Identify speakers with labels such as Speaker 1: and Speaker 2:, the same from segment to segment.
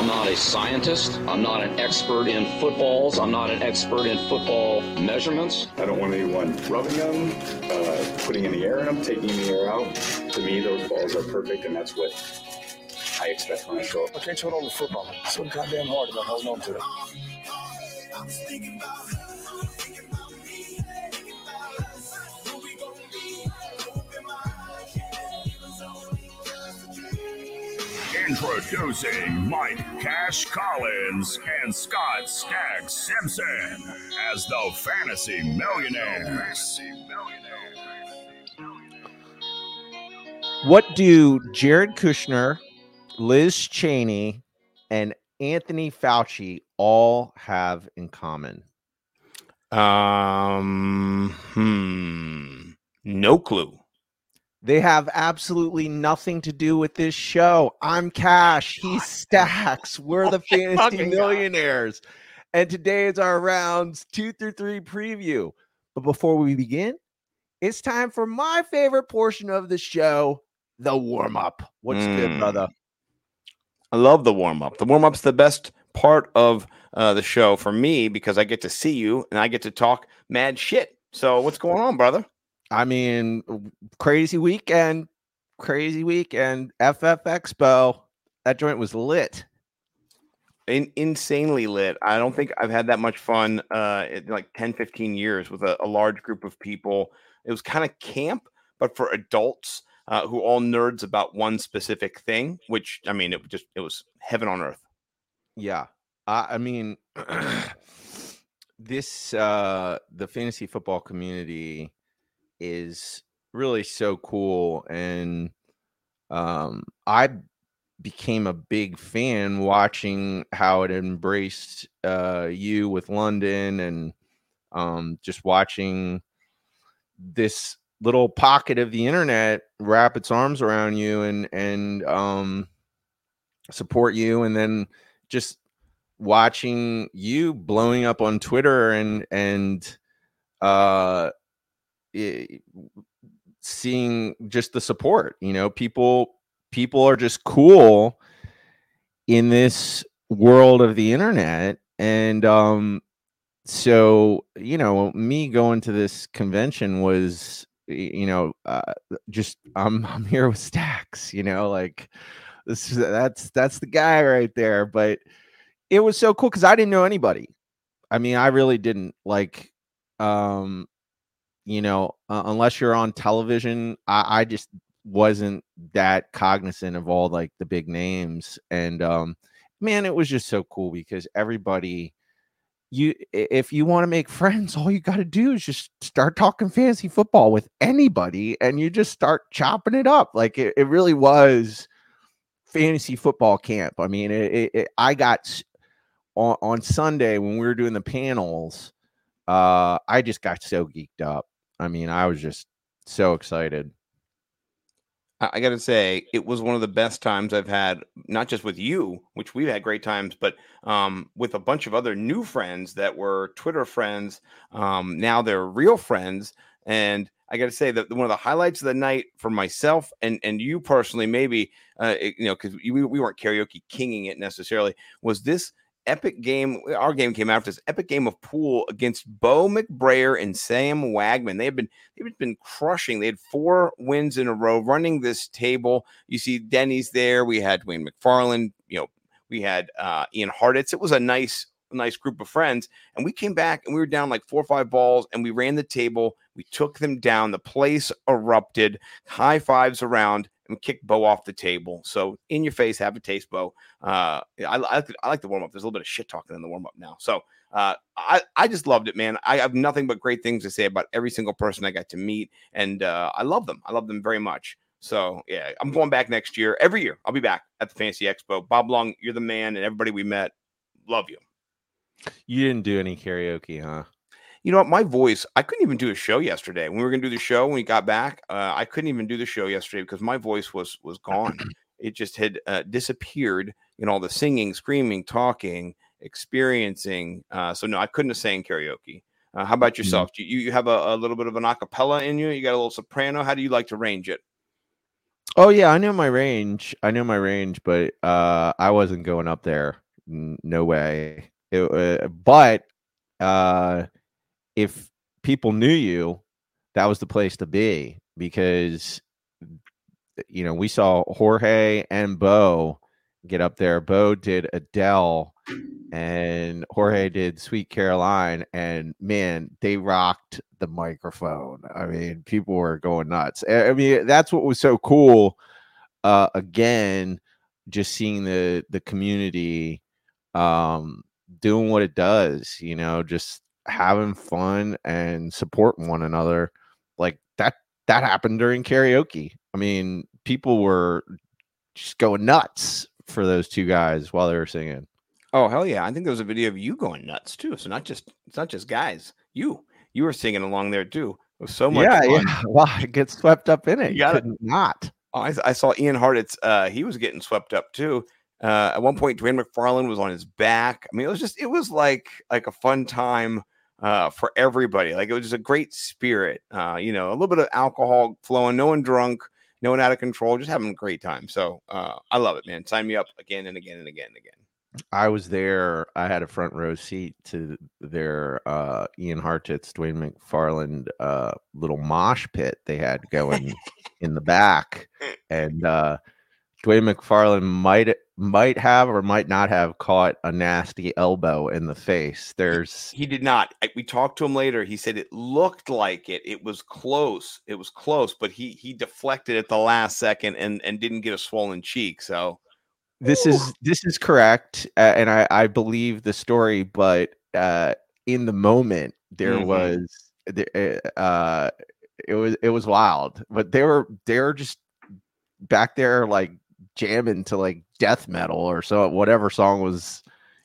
Speaker 1: I'm not a scientist. I'm not an expert in footballs. I'm not an expert in football measurements.
Speaker 2: I don't want anyone rubbing them, uh, putting any air in them, taking the air out. To me, those balls are perfect, and that's what I expect when I show up.
Speaker 3: I can't turn over football. It's so goddamn hard about holding on to it.
Speaker 4: Introducing Mike Cash Collins and Scott Stacks Simpson as the Fantasy Millionaires.
Speaker 5: What do Jared Kushner, Liz Cheney, and Anthony Fauci all have in common?
Speaker 6: Um, hmm, no clue.
Speaker 5: They have absolutely nothing to do with this show. I'm Cash. He's Stacks. We're the Fantasy
Speaker 6: God.
Speaker 5: Millionaires. And today is our rounds two through three preview. But before we begin, it's time for my favorite portion of the show the warm up. What's good,
Speaker 6: Mm.
Speaker 5: brother?
Speaker 6: I love the warm up. The warm up's the best part of uh, the show for me because I get to see you and I get to talk mad shit. So what's going on, brother?
Speaker 5: I mean, crazy weekend, crazy weekend. FF Expo. That joint was lit.
Speaker 6: In, insanely lit. I don't think I've had that much fun uh, in like 10, 15 years with a, a large group of people. It was kind of camp, but for adults uh, who all nerds about one specific thing, which I mean, it just it was heaven on earth.
Speaker 5: Yeah. I, I mean, this uh the fantasy football community is really so cool and um I became a big fan watching how it embraced uh you with London and um just watching this little pocket of the internet wrap its arms around you and and um support you and then just watching you blowing up on Twitter and and uh i- seeing just the support you know people people are just cool in this world of the internet and um so you know me going to this convention was you know uh, just i'm i'm here with stacks you know like this is that's that's the guy right there but it was so cool because i didn't know anybody. I mean i really didn't like um you know uh, unless you're on television i i just wasn't that cognizant of all like the big names and um man it was just so cool because everybody you if you want to make friends all you got to do is just start talking fantasy football with anybody and you just start chopping it up. Like it, it really was fantasy football camp. I mean it, it, i got on, on sunday when we were doing the panels uh i just got so geeked up i mean i was just so excited
Speaker 6: I, I got to say, it was one of the best times I've had, not just with you, which we've had great times, but um, with a bunch of other new friends that were Twitter friends. Um, now they're real friends. And I got to say that one of the highlights of the night for myself and and you personally, maybe uh, it- you know, because we, we weren't karaoke kinging it necessarily, was this epic game. Our game came after this epic game of pool against Bo McBrayer and Sam Wagman. They have been they've been crushing. They had four wins in a row running this table. You see Denny's there. We had Dwain McFarland. You know, we had uh, Ian Hartitz. It was a nice, nice group of friends. And we came back and we were down like four or five balls and we ran the table. We took them down. The place erupted. High fives around and kicked Bo off the table. So in your face, have a taste, Bo. Uh, I, I, like the- I like the warm up. There's a little bit of shit talking in the warm up now. So uh, I, I just loved it, man. I have nothing but great things to say about every single person I got to meet, and uh, I love them. I love them very much. So yeah, I'm going back next year. Every year, I'll be back at the Fantasy Expo. Bob Long, you're the man, and everybody we met, love you.
Speaker 5: you didn't do any karaoke huh
Speaker 6: You know what? My voice, I couldn't even do a show yesterday. When we were going to do the show, when we got back, uh, I couldn't even do the show yesterday because my voice was was gone. it just had uh, disappeared in all the singing, screaming, talking, experiencing. Uh, so no, I couldn't have sang karaoke. Uh, how about yourself? Do you, you have a, a little bit of an acapella in you? You got a little soprano. How do you like to range it?
Speaker 5: Oh yeah, I know my range. I know my range, but uh, I wasn't going up there. No way. It, uh, but uh, if people knew you, that was the place to be because you know we saw Jorge and Bo get up there. Bo did Adele, and Jorge did Sweet Caroline, and man, they rocked the microphone. I mean, people were going nuts. I mean, that's what was so cool. Uh, again, just seeing the the community um doing what it does, you know, just having fun and supporting one another. Like that that happened during karaoke. I mean, people were just going nuts for those two guys while they were singing.
Speaker 6: Oh hell yeah! I think there was a video of you going nuts too. So not just it's not just guys. You you were singing along there too. It was so much
Speaker 5: yeah,
Speaker 6: fun.
Speaker 5: yeah. Wow, it gets swept up in it.
Speaker 6: You gotta-
Speaker 5: could not.
Speaker 6: Oh, I, I saw Ian Hartitz. Uh, he was getting swept up too. Uh, at one point, Dwain McFarland was on his back. I mean, it was just it was like like a fun time uh, for everybody. Like it was just a great spirit. Uh, you know, a little bit of alcohol flowing, no one drunk, no one out of control, just having a great time. So uh, I love it, man. Sign me up again and again and again and again.
Speaker 5: I was there. I had a front row seat to their uh, Ian Hartitz, Dwain McFarland uh, little mosh pit they had going in the back, and uh, Dwain McFarland might might have or might not have caught a nasty elbow in the face. There's
Speaker 6: He did not. I, we talked to him later. He said it looked like it. It was close. It was close, but he he deflected at the last second and and didn't get a swollen cheek. So
Speaker 5: this is this is correct, uh, and I I believe the story, but uh, in the moment there
Speaker 6: Mhm.
Speaker 5: was the- uh, it was it was wild, but they were they were just back there like jamming to like death metal or so whatever song was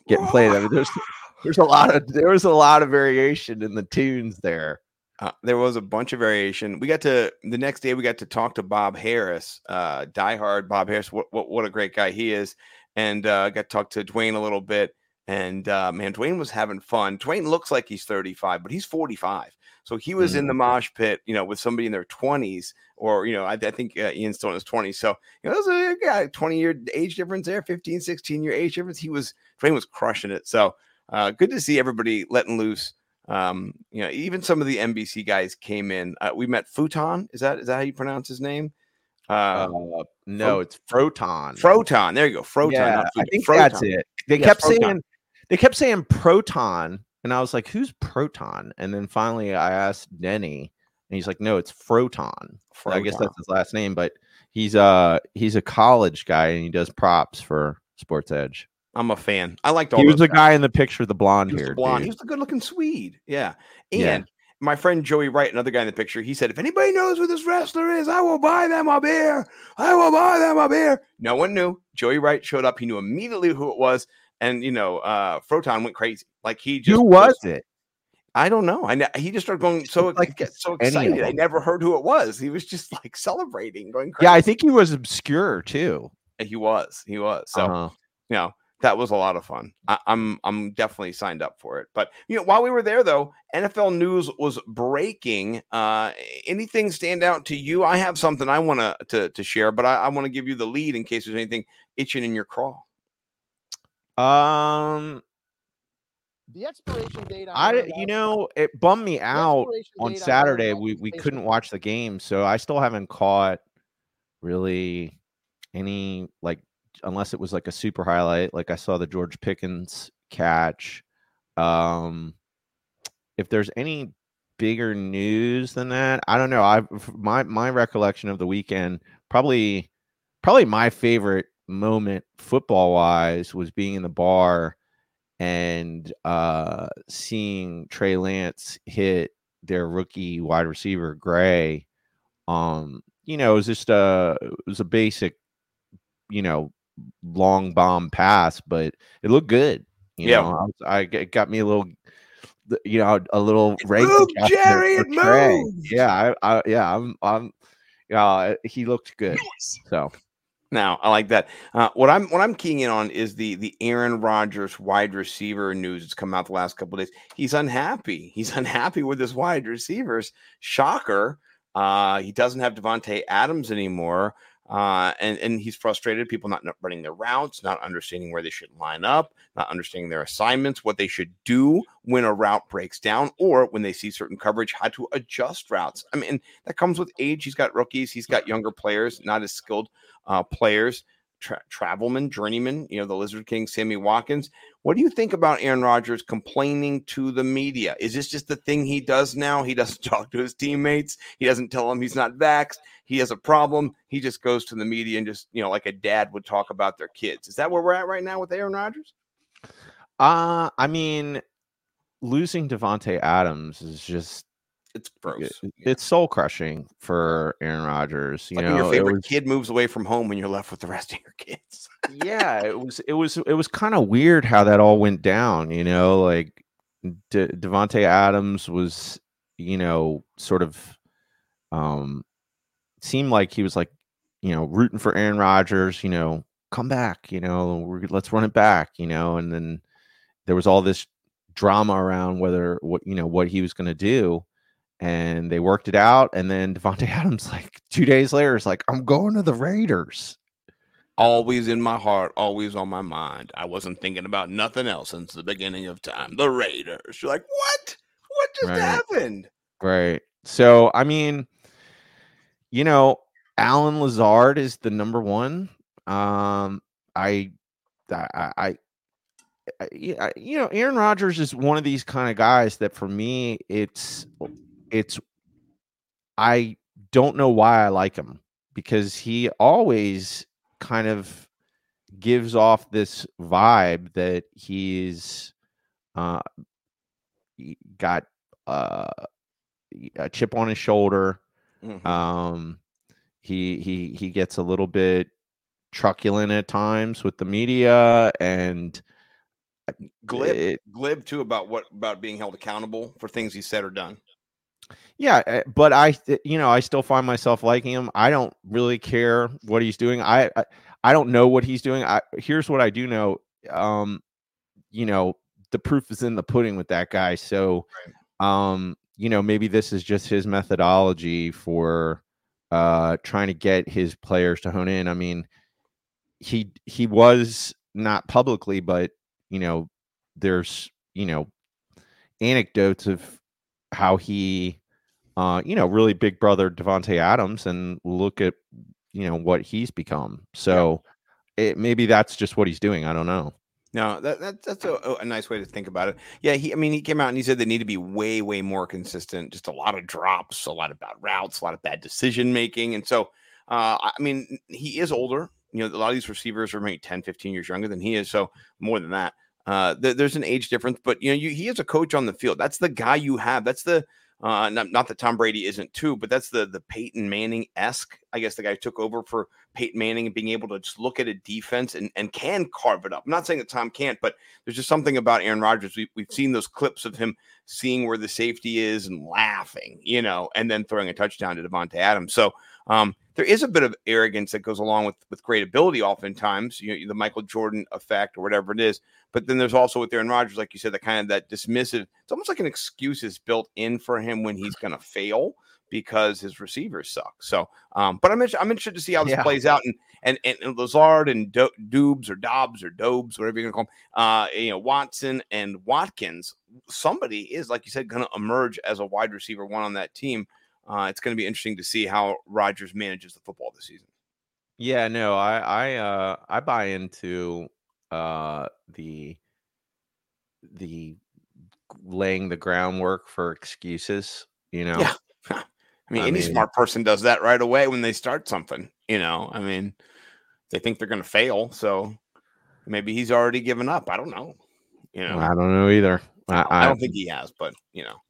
Speaker 5: getting played. I mean, there's there's a lot of there was a lot of variation in the tunes there.
Speaker 6: Uh, there was a bunch of variation. We got to the next day. We got to talk to Bob Harris, uh, diehard Bob Harris. What, what what a great guy he is, and uh, got to talk to Dwain a little bit. And uh, man, Dwain was having fun. Dwain looks like he's 35, but he's 45. So he was in the mosh pit, you know, with somebody in their 20s, or you know, I, I think uh, Ian's still in his 20s. So you know, there's a yeah, 20 year age difference there, 15, 16 year age difference. He was Dwain was crushing it. So uh, good to see everybody letting loose um you know even some of the nbc guys came in uh, we met futon is that is that how you pronounce his name uh,
Speaker 5: Uh, no, it's Froton.
Speaker 6: froton there you go froton
Speaker 5: yeah, I think
Speaker 6: Froton.
Speaker 5: that's it. They kept
Speaker 6: Proton.
Speaker 5: saying they kept saying proton, and I was like, "Who's proton?" And then finally, I asked Denny, and he's like, "No, it's Froton." I guess that's his last name, but he's uh he's a college guy and he does props for Sports Edge.
Speaker 6: i'm a fan i liked all
Speaker 5: He was the
Speaker 6: guys.
Speaker 5: guy in the picture, the blonde
Speaker 6: He was the
Speaker 5: hair.
Speaker 6: blonde. He was the good looking Swede. Yeah. And
Speaker 5: Yeah.
Speaker 6: my friend Joey Wright, another guy in the picture, he said, if anybody knows who this wrestler is, I will buy them a beer. I will buy them a beer. No one knew. Joey Wright showed up. He knew immediately who it was. And, you know, uh, Froton went crazy. Like he just
Speaker 5: Who was it?
Speaker 6: I don't know. I he just started going so
Speaker 5: like
Speaker 6: so excited. I never heard who it was. He was just like celebrating, going crazy.
Speaker 5: Yeah, I think he was obscure too.
Speaker 6: he was. He was. So
Speaker 5: Uh-huh.
Speaker 6: you know that was a lot of fun I, i'm i'm definitely signed up for it but you know while we were there though nfl news was breaking uh anything stand out to you i have something i want to to to share but i, I want to give you the lead in case there's anything itching in your craw
Speaker 5: um,
Speaker 7: The expiration date. on
Speaker 5: I you know it bummed me out on Saturday.
Speaker 7: last
Speaker 5: We we couldn't watch the game, so I still haven't caught really any like unless it was like a super highlight. Like I saw the George Pickens catch. Um, if there's any bigger news than that, I don't know. I my my recollection of the weekend probably probably my favorite moment football wise was being in the bar and uh seeing Trey Lance hit their rookie wide receiver Gray. Um, you know, it was just a it was a basic, you know, long bomb pass, but it looked good. You
Speaker 6: Yeah.
Speaker 5: know, I, was, I it got me a little, you know, a little
Speaker 6: It moved, Jerry, it.
Speaker 5: Yeah, I, I yeah, I'm I'm yeah, he looked good. So
Speaker 6: Now I like that. Uh, what I'm what I'm keying in on is the the Aaron Rodgers wide receiver news that's come out the last couple days. He's unhappy. He's unhappy with his wide receivers. Shocker. Uh, he doesn't have Davante Adams anymore. Uh, and and he's frustrated. People not, not running their routes, not understanding where they should line up, not understanding their assignments, what they should do when a route breaks down, or when they see certain coverage, how to adjust routes. I mean, that comes with age. He's got rookies, he's got younger players, not as skilled uh, players. Tra- Travelman, journeyman, you know, the Lizard King, Sammy Watkins. What do you think about Aaron Rodgers complaining to the media? Is this just the thing he does now? He doesn't talk to his teammates. He doesn't tell them he's not vaxxed. He has a problem. He just goes to the media and just, you know, like a dad would talk about their kids. Is that where we're at right now with Aaron Rodgers?
Speaker 5: Uh, I mean, losing Davante Adams is just
Speaker 6: It's gross.
Speaker 5: it- it's soul crushing for Aaron Rodgers. You
Speaker 6: like
Speaker 5: know,
Speaker 6: when your favorite
Speaker 5: was-
Speaker 6: kid moves away from home and you're left with the rest of your kids.
Speaker 5: yeah, it was it was it was kind of weird how that all went down. You know, like De- Davante Adams was, you know, sort of, um, seemed like he was like, you know, rooting for Aaron Rodgers. You know, come back. You know, we're, let's run it back. You know, and then there was all this drama around whether what you know what he was going to do. And they worked it out, and then Davante Adams, like two days later, is like, "I'm going to the Raiders."
Speaker 6: always in my heart, always on my mind. I wasn't thinking about nothing else since the beginning of time. The Raiders. You're like, what? What just
Speaker 5: Right.
Speaker 6: happened?
Speaker 5: Right. So, I mean, you know, Allen Lazard is the number one. Um, I, I, I, I- I- I- you know, Aaron Rodgers is one of these kind of guys that for me, it's, it's, I don't know why I like him because he always kind of gives off this vibe that he's, uh, got, uh, a chip on his shoulder.
Speaker 6: Mhm.
Speaker 5: Um, he he he gets a little bit truculent at times with the media, and
Speaker 6: glib,
Speaker 5: it-
Speaker 6: glib too about what about being held accountable for things he said or done.
Speaker 5: Yeah. uh, But I, you know, I still find myself liking him. I don't really care what he's doing. I I, I don't know what he's doing. I here's what I do know. Um, you know, the proof is in the pudding with that guy. So, um, you know, maybe this is just his methodology for uh trying to get his players to hone in. I mean, he he was not publicly, but you know, there's you know anecdotes of how he uh you know really big brother Davante Adams and look at you know what he's become. So it maybe that's just what he's doing. I don't know.
Speaker 6: No, that, that that's a, a nice way to think about it. Yeah, he I mean he came out and he said they need to be way way more consistent. Just a lot of drops, a lot of bad routes, a lot of bad decision making, and so uh, I mean he is older. You know, a lot of these receivers are maybe 10, 15 years younger than he is, so more than that. Uh, th- there's an age difference, but you know, you, he is a coach on the field. That's the guy you have. That's the uh, not, not that Tom Brady isn't too, but that's the the Peyton Manning esque. I guess the guy took over for Peyton Manning and being able to just look at a defense and, and can carve it up. I'm not saying that Tom can't, but there's just something about Aaron Rodgers. We, we've seen those clips of him seeing where the safety is and laughing, you know, and then throwing a touchdown to Davante Adams. So um, there is a bit of arrogance that goes along with with great ability. Oftentimes, you know, the Michael Jordan effect or whatever it is. But then there's also with Aaron Rodgers, like you said, the kind of that dismissive. It's almost like an excuse is built in for him when he's going to fail because his receivers suck. So, um, but I'm interested, I'm interested to see how this
Speaker 5: Yeah.
Speaker 6: plays out. And and and, and Lazard and Do- Dubes or Dobbs or Dobes, whatever you're going to call them, uh, you know, Watson and Watkins. Somebody is, like you said, going to emerge as a wide receiver one on that team. Uh, it's going to be interesting to see how Rodgers manages the football this season.
Speaker 5: Yeah, no, I I uh I buy into uh the the laying the groundwork for excuses, you know.
Speaker 6: Yeah. I mean,
Speaker 5: I
Speaker 6: any
Speaker 5: mean-
Speaker 6: smart person does that right away when they start something. You know, I mean, they think they're going to fail, so maybe he's already given up. I don't know. You know,
Speaker 5: I don't know either. I,
Speaker 6: I,
Speaker 5: I,
Speaker 6: don't think he has, but you know,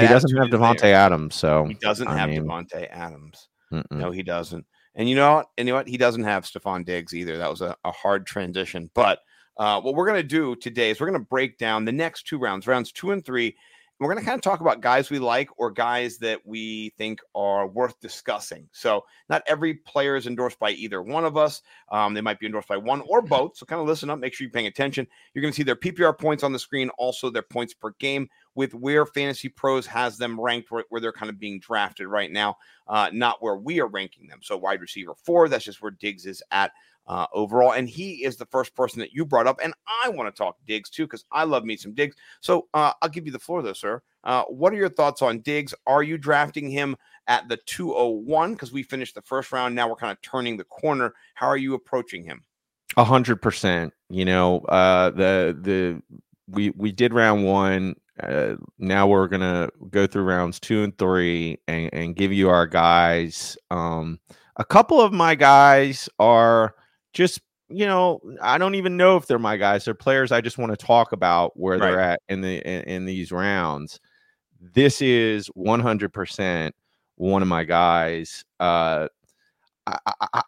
Speaker 5: he doesn't have
Speaker 6: Davante.
Speaker 5: Adams, so
Speaker 6: He doesn't
Speaker 5: I
Speaker 6: have
Speaker 5: mean,
Speaker 6: Davante Adams.
Speaker 5: mm-mm.
Speaker 6: No, he doesn't. And you know what? And you know what? He doesn't have Stefon Diggs either. That was a, a hard transition. But uh, what we're going to do today is we're going to break down the next two rounds, rounds two and three, we're going to kind of talk about guys we like or guys that we think are worth discussing. So, not every player is endorsed by either one of us. Um, they might be endorsed by one or both. So, kind of listen up, make sure you're paying attention. You're going to see their PPR points on the screen, also their points per game, with where Fantasy Pros has them ranked, where, where they're kind of being drafted right now, uh, not where we are ranking them. So, wide receiver four, that's just where Diggs is at uh, overall. And he is the first person that you brought up. And I want to talk Diggs too, because I love me some Diggs. So uh, I'll give you the floor, though, sir. Uh, what are your thoughts on Diggs? Are you drafting him at the 201? Because we finished the first round. Now we're kind of turning the corner. How are you approaching him?
Speaker 5: A hundred percent. You know, uh, the the we we did round one. Uh, now we're gonna go through rounds two and three and, and give you our guys. Um, a couple of my guys are just you know I don't even know if they're my guys. They're players I just want to talk about where they're at in the in, in these rounds. This is one hundred percent one of my guys. Uh, I, I,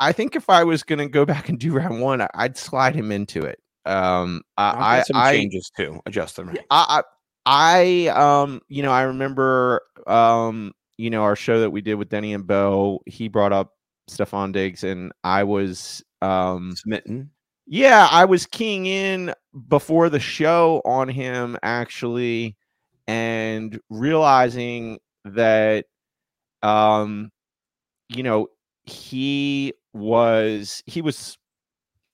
Speaker 5: I- think if I was going to go back and do round one, I- I'd slide him into it. Um, I,
Speaker 6: some
Speaker 5: I,
Speaker 6: changes too. Adjust them.
Speaker 5: I, I, I, um, you know, I remember, um, you know, our show that we did with Denny and Bo. He brought up Stefon Diggs, and I was, um,
Speaker 6: Smitten.
Speaker 5: yeah, I was keying in before the show on him actually, and realizing that, um, you know, he was he was,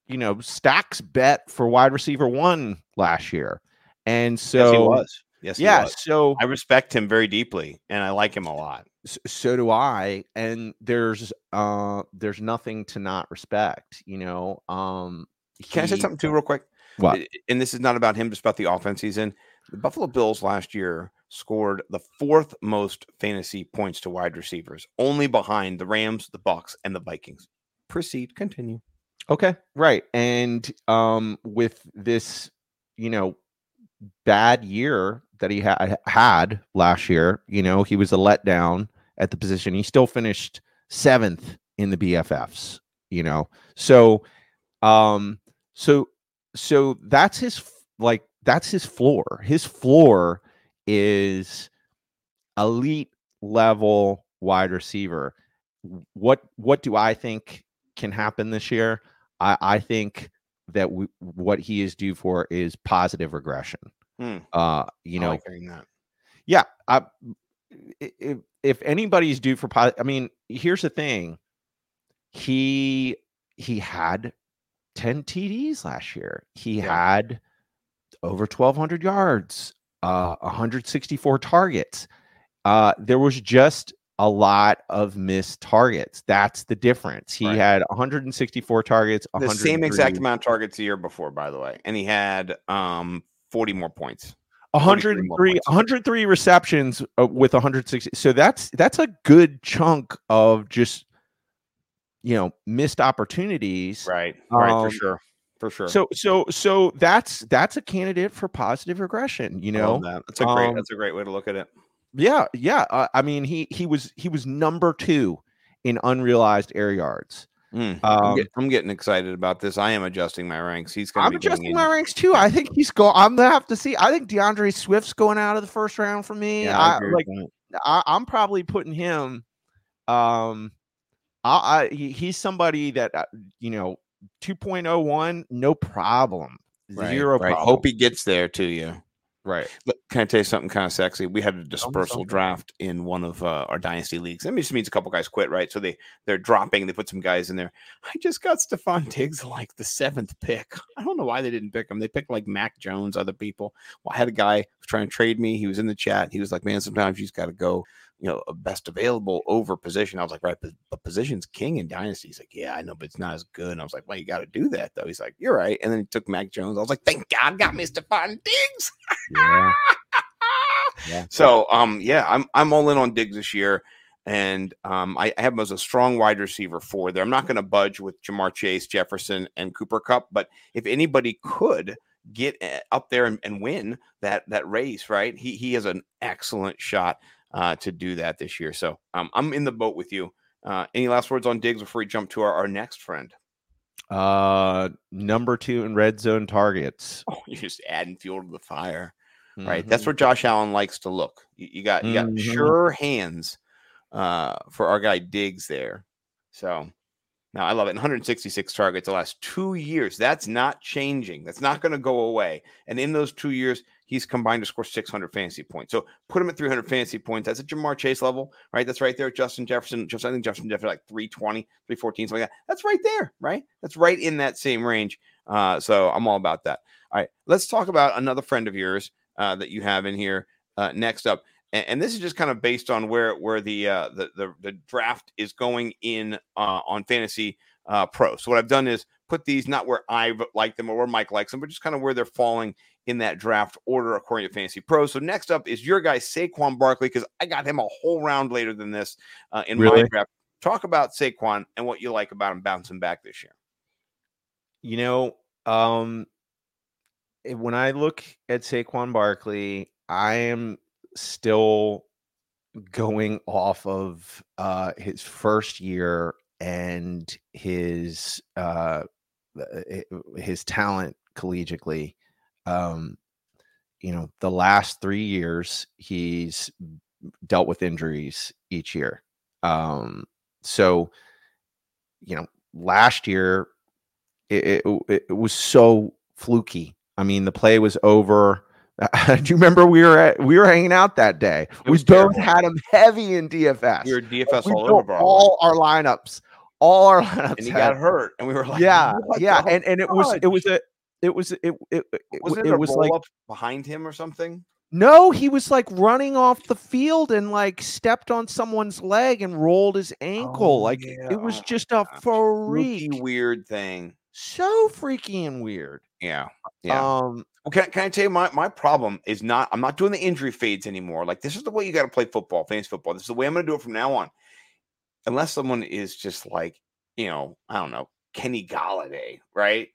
Speaker 5: you know, stacks bet for wide receiver one last year, and so
Speaker 6: yes, he was. Yes,
Speaker 5: yeah,
Speaker 6: was.
Speaker 5: so
Speaker 6: I respect him very deeply, and I like him a lot.
Speaker 5: So do I. And there's uh there's nothing to not respect, you know. Um,
Speaker 6: Can I say something too, real quick?
Speaker 5: What?
Speaker 6: And this is not about him, just about the offense he's in. The Buffalo Bills last year scored the fourth most fantasy points to wide receivers, only behind the Rams, the Bucs, and the Vikings. Proceed. Continue.
Speaker 5: Okay, right. And um with this, you know, bad year that he had had last year, you know, he was a letdown at the position. He still finished 7th in the BFFs, you know. So um so so that's his like that's his floor. His floor is elite level wide receiver. What what do I think can happen this year? I, I think that we, what he is due for is positive regression.
Speaker 6: Hmm.
Speaker 5: Uh, you know,
Speaker 6: like
Speaker 5: yeah. I, if if anybody's due for, I mean, here's the thing. He he had ten TDs last year. He
Speaker 6: Yeah.
Speaker 5: had over twelve hundred yards, uh, 164 targets. Uh, there was just a lot of missed targets. That's the difference. He
Speaker 6: Right.
Speaker 5: had 164 targets.
Speaker 6: The same exact amount of targets the year before, by the way, and he had um 40 more points. 43 more
Speaker 5: 103
Speaker 6: points.
Speaker 5: 103 receptions uh, with 160 so that's that's a good chunk of just you know missed opportunities
Speaker 6: Right. Right.
Speaker 5: Um,
Speaker 6: for sure. For sure.
Speaker 5: so so so that's that's a candidate for positive regression you know
Speaker 6: that. That's a great.
Speaker 5: um,
Speaker 6: that's a great way to look at it.
Speaker 5: yeah yeah uh, i mean he he was he was number two in unrealized air yards
Speaker 6: Mm, I'm,
Speaker 5: um
Speaker 6: get- I'm getting excited about this. I am adjusting my ranks. He's going
Speaker 5: I'm
Speaker 6: to be going
Speaker 5: adjusting
Speaker 6: in.
Speaker 5: my ranks too. I think he's going. I'm gonna have to see. I think D'Andre Swift's going out of the first round for me.
Speaker 6: Yeah, I,
Speaker 5: I like. I, I'm probably putting him. Um, I, I he- he's somebody that uh, you know, 2.01, no problem,
Speaker 6: Right,
Speaker 5: zero
Speaker 6: right.
Speaker 5: problem.
Speaker 6: Hope he gets there to you.
Speaker 5: Right.
Speaker 6: But can I tell you something kind of sexy? We had a dispersal draft in one of uh, our dynasty leagues. That just means a couple guys quit, right? So they they're dropping. They put some guys in there. I just got Stefon Diggs like the seventh pick. I don't know why they didn't pick him. They picked like Mac Jones, other people. Well, I had a guy trying to trade me. He was in the chat. He was like, "Man, sometimes you just got to go." You know, a best available over position. I was like, right, but, but position's king in dynasty. He's like, yeah, I know, but it's not as good. And I was like, well, you got to do that though. He's like, you're right. And then he took Mac Jones. I was like, thank God, got me Stefon Diggs.
Speaker 5: Yeah. Yeah.
Speaker 6: So um yeah, I'm I'm all in on Diggs this year. And um, I, I have him as a strong wide receiver for there. I'm not going to budge with Ja'Marr Chase, Jefferson, and Cooper Kupp. But if anybody could get uh, up there and, and win that that race, right? He he has an excellent shot uh, to do that this year. So um, I'm in the boat with you. Uh, any last words on Diggs before we jump to our, our next friend?
Speaker 5: Uh, number two in red zone targets.
Speaker 6: Oh, you're just adding fuel to the fire. right? That's
Speaker 5: Mhm.
Speaker 6: where Josh Allen likes to look. You, you got you got
Speaker 5: Mhm.
Speaker 6: sure hands uh, for our guy Diggs there. So now I love it. And 166 targets the last two years. That's not changing. That's not going to go away. And in those two years, he's combined to score 600 fantasy points. So put him at 300 fantasy points. That's a Ja'Marr Chase level, right? That's right there. Justin Jefferson. Just I think Justin Jefferson like 320, 314, something like that. That's right there, right? That's right in that same range. Uh, so I'm all about that. All right, let's talk about another friend of yours uh, that you have in here uh, next up, and, this is just kind of based on where where the uh, the, the the draft is going in uh, on Fantasy uh, Pro. So what I've done is put these not where I like them or where Mike likes them, but just kind of where they're falling in that draft order according to Fantasy Pro. So next up is your guy Saquon Barkley because I got him a whole round later than this uh, in my draft. Talk about Saquon and what you like about him bouncing back this year.
Speaker 5: You know, um, when I look at Saquon Barkley, I am still going off of uh, his first year and his uh, eh, his talent collegiately. Um, you know, the last three years he's dealt with injuries each year. Um, so, you know, last year it, it, it was so fluky. I mean, the play was over. Do you remember we were at, we were hanging out that day? We both
Speaker 6: terrible.
Speaker 5: had him heavy in DFS.
Speaker 6: You're DFS
Speaker 5: we
Speaker 6: all over,
Speaker 5: all our lineups, all our lineups.
Speaker 6: and he
Speaker 5: had-
Speaker 6: got hurt, and we were like,
Speaker 5: yeah, yeah, and and it was it was a it was it it, it, it, it was like
Speaker 6: up behind him or something?
Speaker 5: no, he was like running off the field and like stepped on someone's leg and rolled his ankle.
Speaker 6: Oh,
Speaker 5: like
Speaker 6: yeah.
Speaker 5: it was
Speaker 6: Oh
Speaker 5: just a freak,
Speaker 6: Freaky weird thing.
Speaker 5: so freaky and weird.
Speaker 6: Yeah, yeah.
Speaker 5: Um,
Speaker 6: Well, can, I- can I tell you my, my problem is not I'm not doing the injury fades anymore. Like this is the way you got to play football, fantasy football. This is the way I'm going to do it from now on. Unless someone is just like you know I don't know Kenny Golladay, right?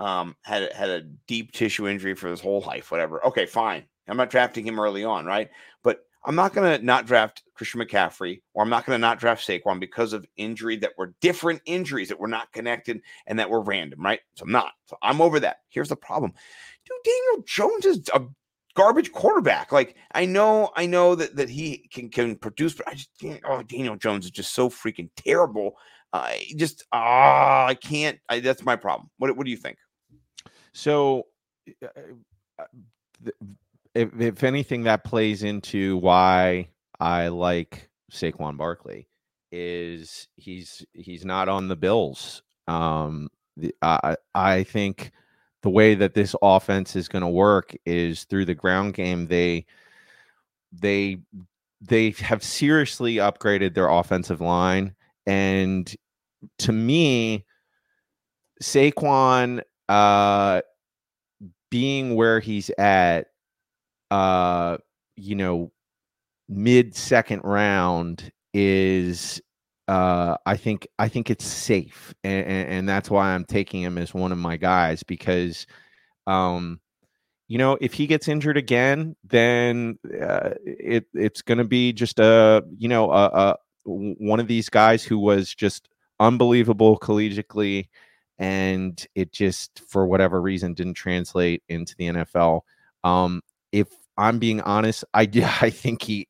Speaker 6: Um, had had a deep tissue injury for his whole life, whatever. Okay, fine. I'm not drafting him early on, right? But I'm not going to not draft Christian McCaffrey, or I'm not going to not draft Saquon because of injury that were different injuries that were not connected and that were random, right? So I'm not. So I'm over that. Here's the problem dude, Daniel Jones is a garbage quarterback. Like I know, I know that that he can can produce, but I just can't. Oh, Daniel Jones is just so freaking terrible. I just ah, I can't. I, that's my problem. What what do you think?
Speaker 5: So, uh, uh, th- if, if anything, that plays into why I like Saquon Barkley is he's he's not on the Bills. Um, the, I I think the way that this offense is going to work is through the ground game. They they they have seriously upgraded their offensive line, and to me, Saquon uh being where he's at uh you know mid second round is uh i think i think it's safe and, and that's why i'm taking him as one of my guys because um you know if he gets injured again then uh, it it's going to be just a you know a, a one of these guys who was just unbelievable collegiately and it just for whatever reason didn't translate into the NFL. Um, if I'm being honest, I do I think he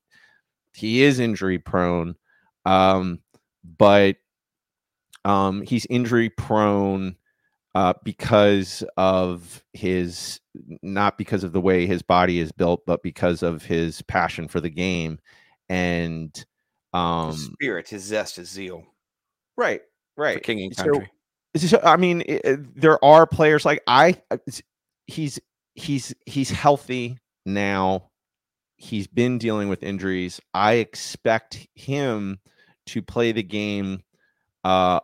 Speaker 5: he is injury prone, um, but um, he's injury prone uh, because of his not because of the way his body is built, but because of his passion for the game and
Speaker 6: His
Speaker 5: um,
Speaker 6: spirit, his zest, his zeal
Speaker 5: right,
Speaker 6: for
Speaker 5: right.
Speaker 6: king and country.
Speaker 5: so, I mean, i- i- there are players like I. uh, He's he's he's healthy now. He's been dealing with injuries. I expect him to play the game uh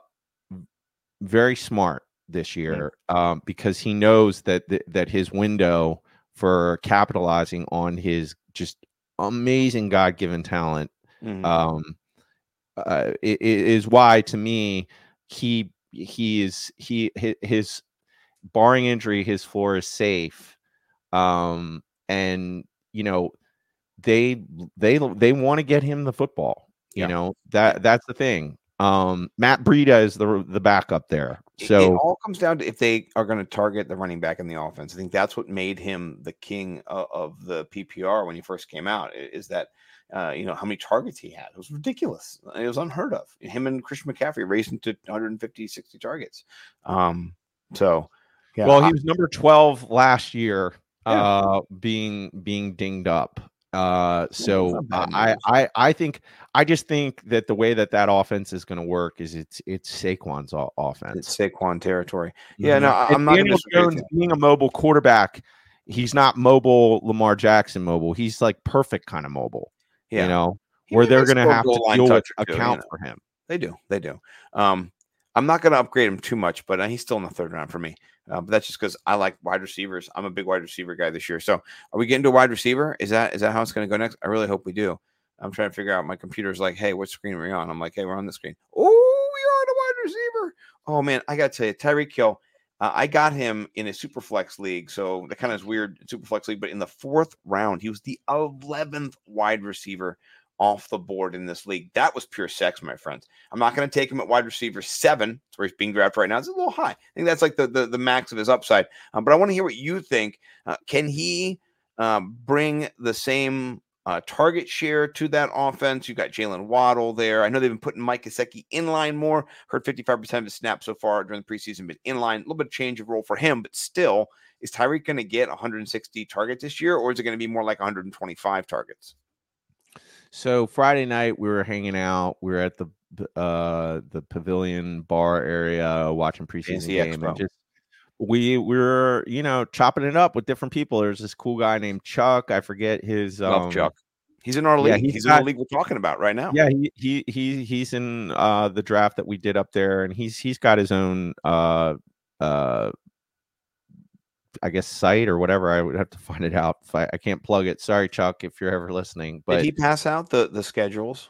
Speaker 5: very smart this year um, because he knows that th- that his window for capitalizing on his just amazing God-given talent
Speaker 6: Mhm.
Speaker 5: um uh, is why to me he he is he hi- his barring injury his floor is safe um and you know they they they want to get him the football you
Speaker 6: Yeah.
Speaker 5: know that that's the thing Um, Matt Breida is the the backup there.
Speaker 6: It- it
Speaker 5: So
Speaker 6: all comes down to if they are going to target the running back in the offense. I think that's what made him the king of, of the PPR when he first came out. Is that uh, you know how many targets he had? It was ridiculous. It was unheard of. Him and Christian McCaffrey racing to 150, 60 targets. Um, so yeah,
Speaker 5: well, he was number 12 last year,
Speaker 6: Yeah.
Speaker 5: uh, being being dinged up. Uh, so
Speaker 6: bad
Speaker 5: I. I I think I just think that the way that that offense is going to work is it's it's Saquon's offense.
Speaker 6: it's Saquon territory. Yeah,
Speaker 5: Mhm.
Speaker 6: no, I-
Speaker 5: And
Speaker 6: I'm not.
Speaker 5: Daniel Jones being a mobile quarterback. He's not mobile Lamar Jackson mobile. He's like perfect kind of mobile.
Speaker 6: Yeah,
Speaker 5: You know,
Speaker 6: He
Speaker 5: where they're going to have to deal with
Speaker 6: touch two, you
Speaker 5: account
Speaker 6: know.
Speaker 5: for him.
Speaker 6: They do. They do. Um, I'm not going to upgrade him too much, but uh, he's still in the third round for me. Uh, but that's just because I like wide receivers. I'm a big wide receiver guy this year. So, are we getting to a wide receiver? Is that is that how it's going to go next? I really hope we do. I'm trying to figure out. My computer's like, "Hey, what screen are we on?" I'm like, "Hey, we're on the screen." Oh, we are on a wide receiver. Oh man, I got to tell you, Tyreek Hill. Uh, I got him in a super flex league, so that kind of is weird super flex league. But in the fourth round, he was the 11th wide receiver off the board in this league. That was pure sex, my friends. I'm not going to take him at wide receiver seven. That's where he's being drafted right now. It's a little high. I think that's like the the, the max of his upside. Um, but I want to hear what you think. Uh, can he um, bring the same uh, target share to that offense? You've got Jaylen Waddle there. I know they've been putting Mike Gesicki in line more. Heard 55% of his snaps so far during the preseason, but in line. A little bit of change of role for him, but still, is Tyreek going to get 160 targets this year, or is it going to be more like 125 targets?
Speaker 5: So Friday night we were hanging out. We were at the uh the pavilion bar area watching preseason
Speaker 6: Fancy
Speaker 5: game and just we we were you know chopping it up with different people. There's this cool guy named Chuck. I forget his
Speaker 6: Love
Speaker 5: um,
Speaker 6: Chuck. He's in our
Speaker 5: yeah,
Speaker 6: league.
Speaker 5: he's
Speaker 6: he's in the league we're talking about right now.
Speaker 5: Yeah, he he he he's in uh the draft that we did up there, and he's he's got his own uh uh I guess site or whatever. I would have to find it out. If I, I can't plug it. Sorry, Chuck, if you're ever listening. But
Speaker 6: Did he pass out the the schedules?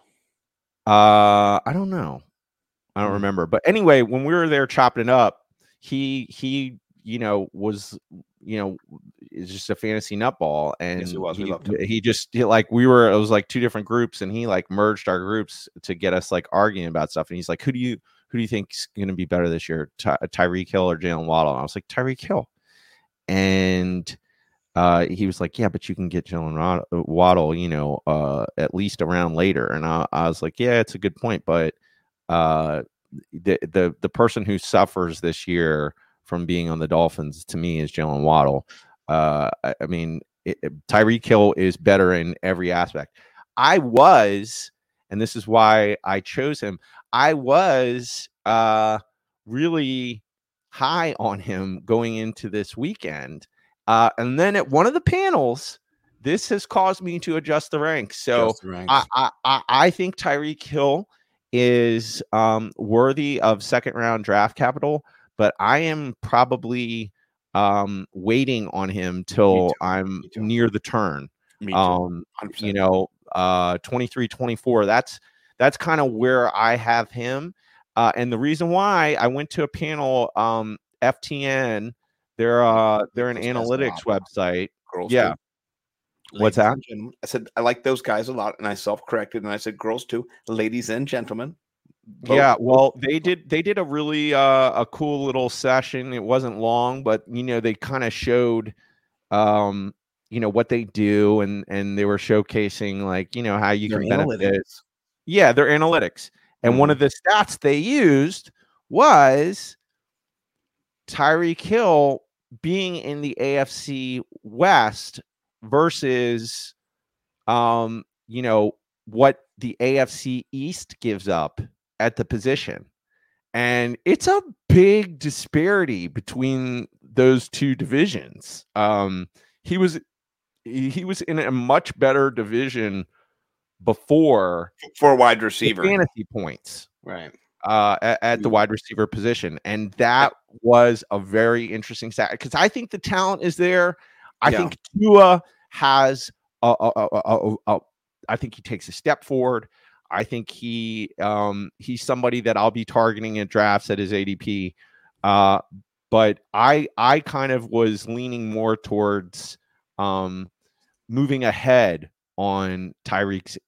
Speaker 5: Uh, I don't know. I don't
Speaker 6: Mm.
Speaker 5: remember. But anyway, when we were there chopping it up, he he you know was you know is just a fantasy nutball, and
Speaker 6: Yes, he
Speaker 5: he,
Speaker 6: loved him.
Speaker 5: he just he, like we were it was like two different groups, and he like merged our groups to get us like arguing about stuff. And he's like, "Who do you who do you think's going to be better this year, Ty- Tyreek Hill or Jaylen Waddle?" And I was like, "Tyreek Hill," and uh, he was like, "Yeah, but you can get Jaylen Rod- uh, Waddle, you know, uh, at least around later." And I, I was like, "Yeah, it's a good point, but uh, the the the person who suffers this year from being on the Dolphins to me is Jaylen Waddle. Uh, I, I mean, it, it- Tyreek Hill is better in every aspect. I was, and this is why I chose him. I was uh, really high on him going into this weekend, uh, and then at one of the panels, this has caused me to adjust the ranks. So.
Speaker 6: The ranks.
Speaker 5: I, I, I I think Tyreek Hill is um, worthy of second round draft capital, but I am probably um, waiting on him till. I'm near the turn. Um, you know, uh, 23, 24. That's that's kind of where I have him. Uh, and the reason why I went to a panel, um, FTN, they're uh, they're an analytics website.
Speaker 6: girls
Speaker 5: yeah.
Speaker 6: too.
Speaker 5: What's that?
Speaker 6: I said I like those guys a lot, and I self-corrected, and I said girls too, ladies and gentlemen. Both-
Speaker 5: yeah well they did they did a really uh a cool little session it wasn't long but you know they kind of showed um you know what they do and and they were showcasing like you know how you
Speaker 6: their
Speaker 5: can benefit
Speaker 6: analytics.
Speaker 5: yeah their analytics and one
Speaker 6: Mhm.
Speaker 5: of the stats they used was Tyreek Hill being in the AFC West versus um you know what the AFC East gives up at the position. And it's a big disparity between those two divisions. Um he was he was in a much better division before
Speaker 6: for wide receiver.
Speaker 5: fantasy points
Speaker 6: Right.
Speaker 5: uh, at, at the
Speaker 6: Mm.
Speaker 5: wide receiver position, and that was a very interesting stat because I think the talent is there. I
Speaker 6: Yeah.
Speaker 5: think Tua has a, a, a, I think he takes a step forward. I think he um, he's somebody that I'll be targeting in drafts at his ADP. Uh, but I I kind of was leaning more towards um, moving ahead on Tyreek's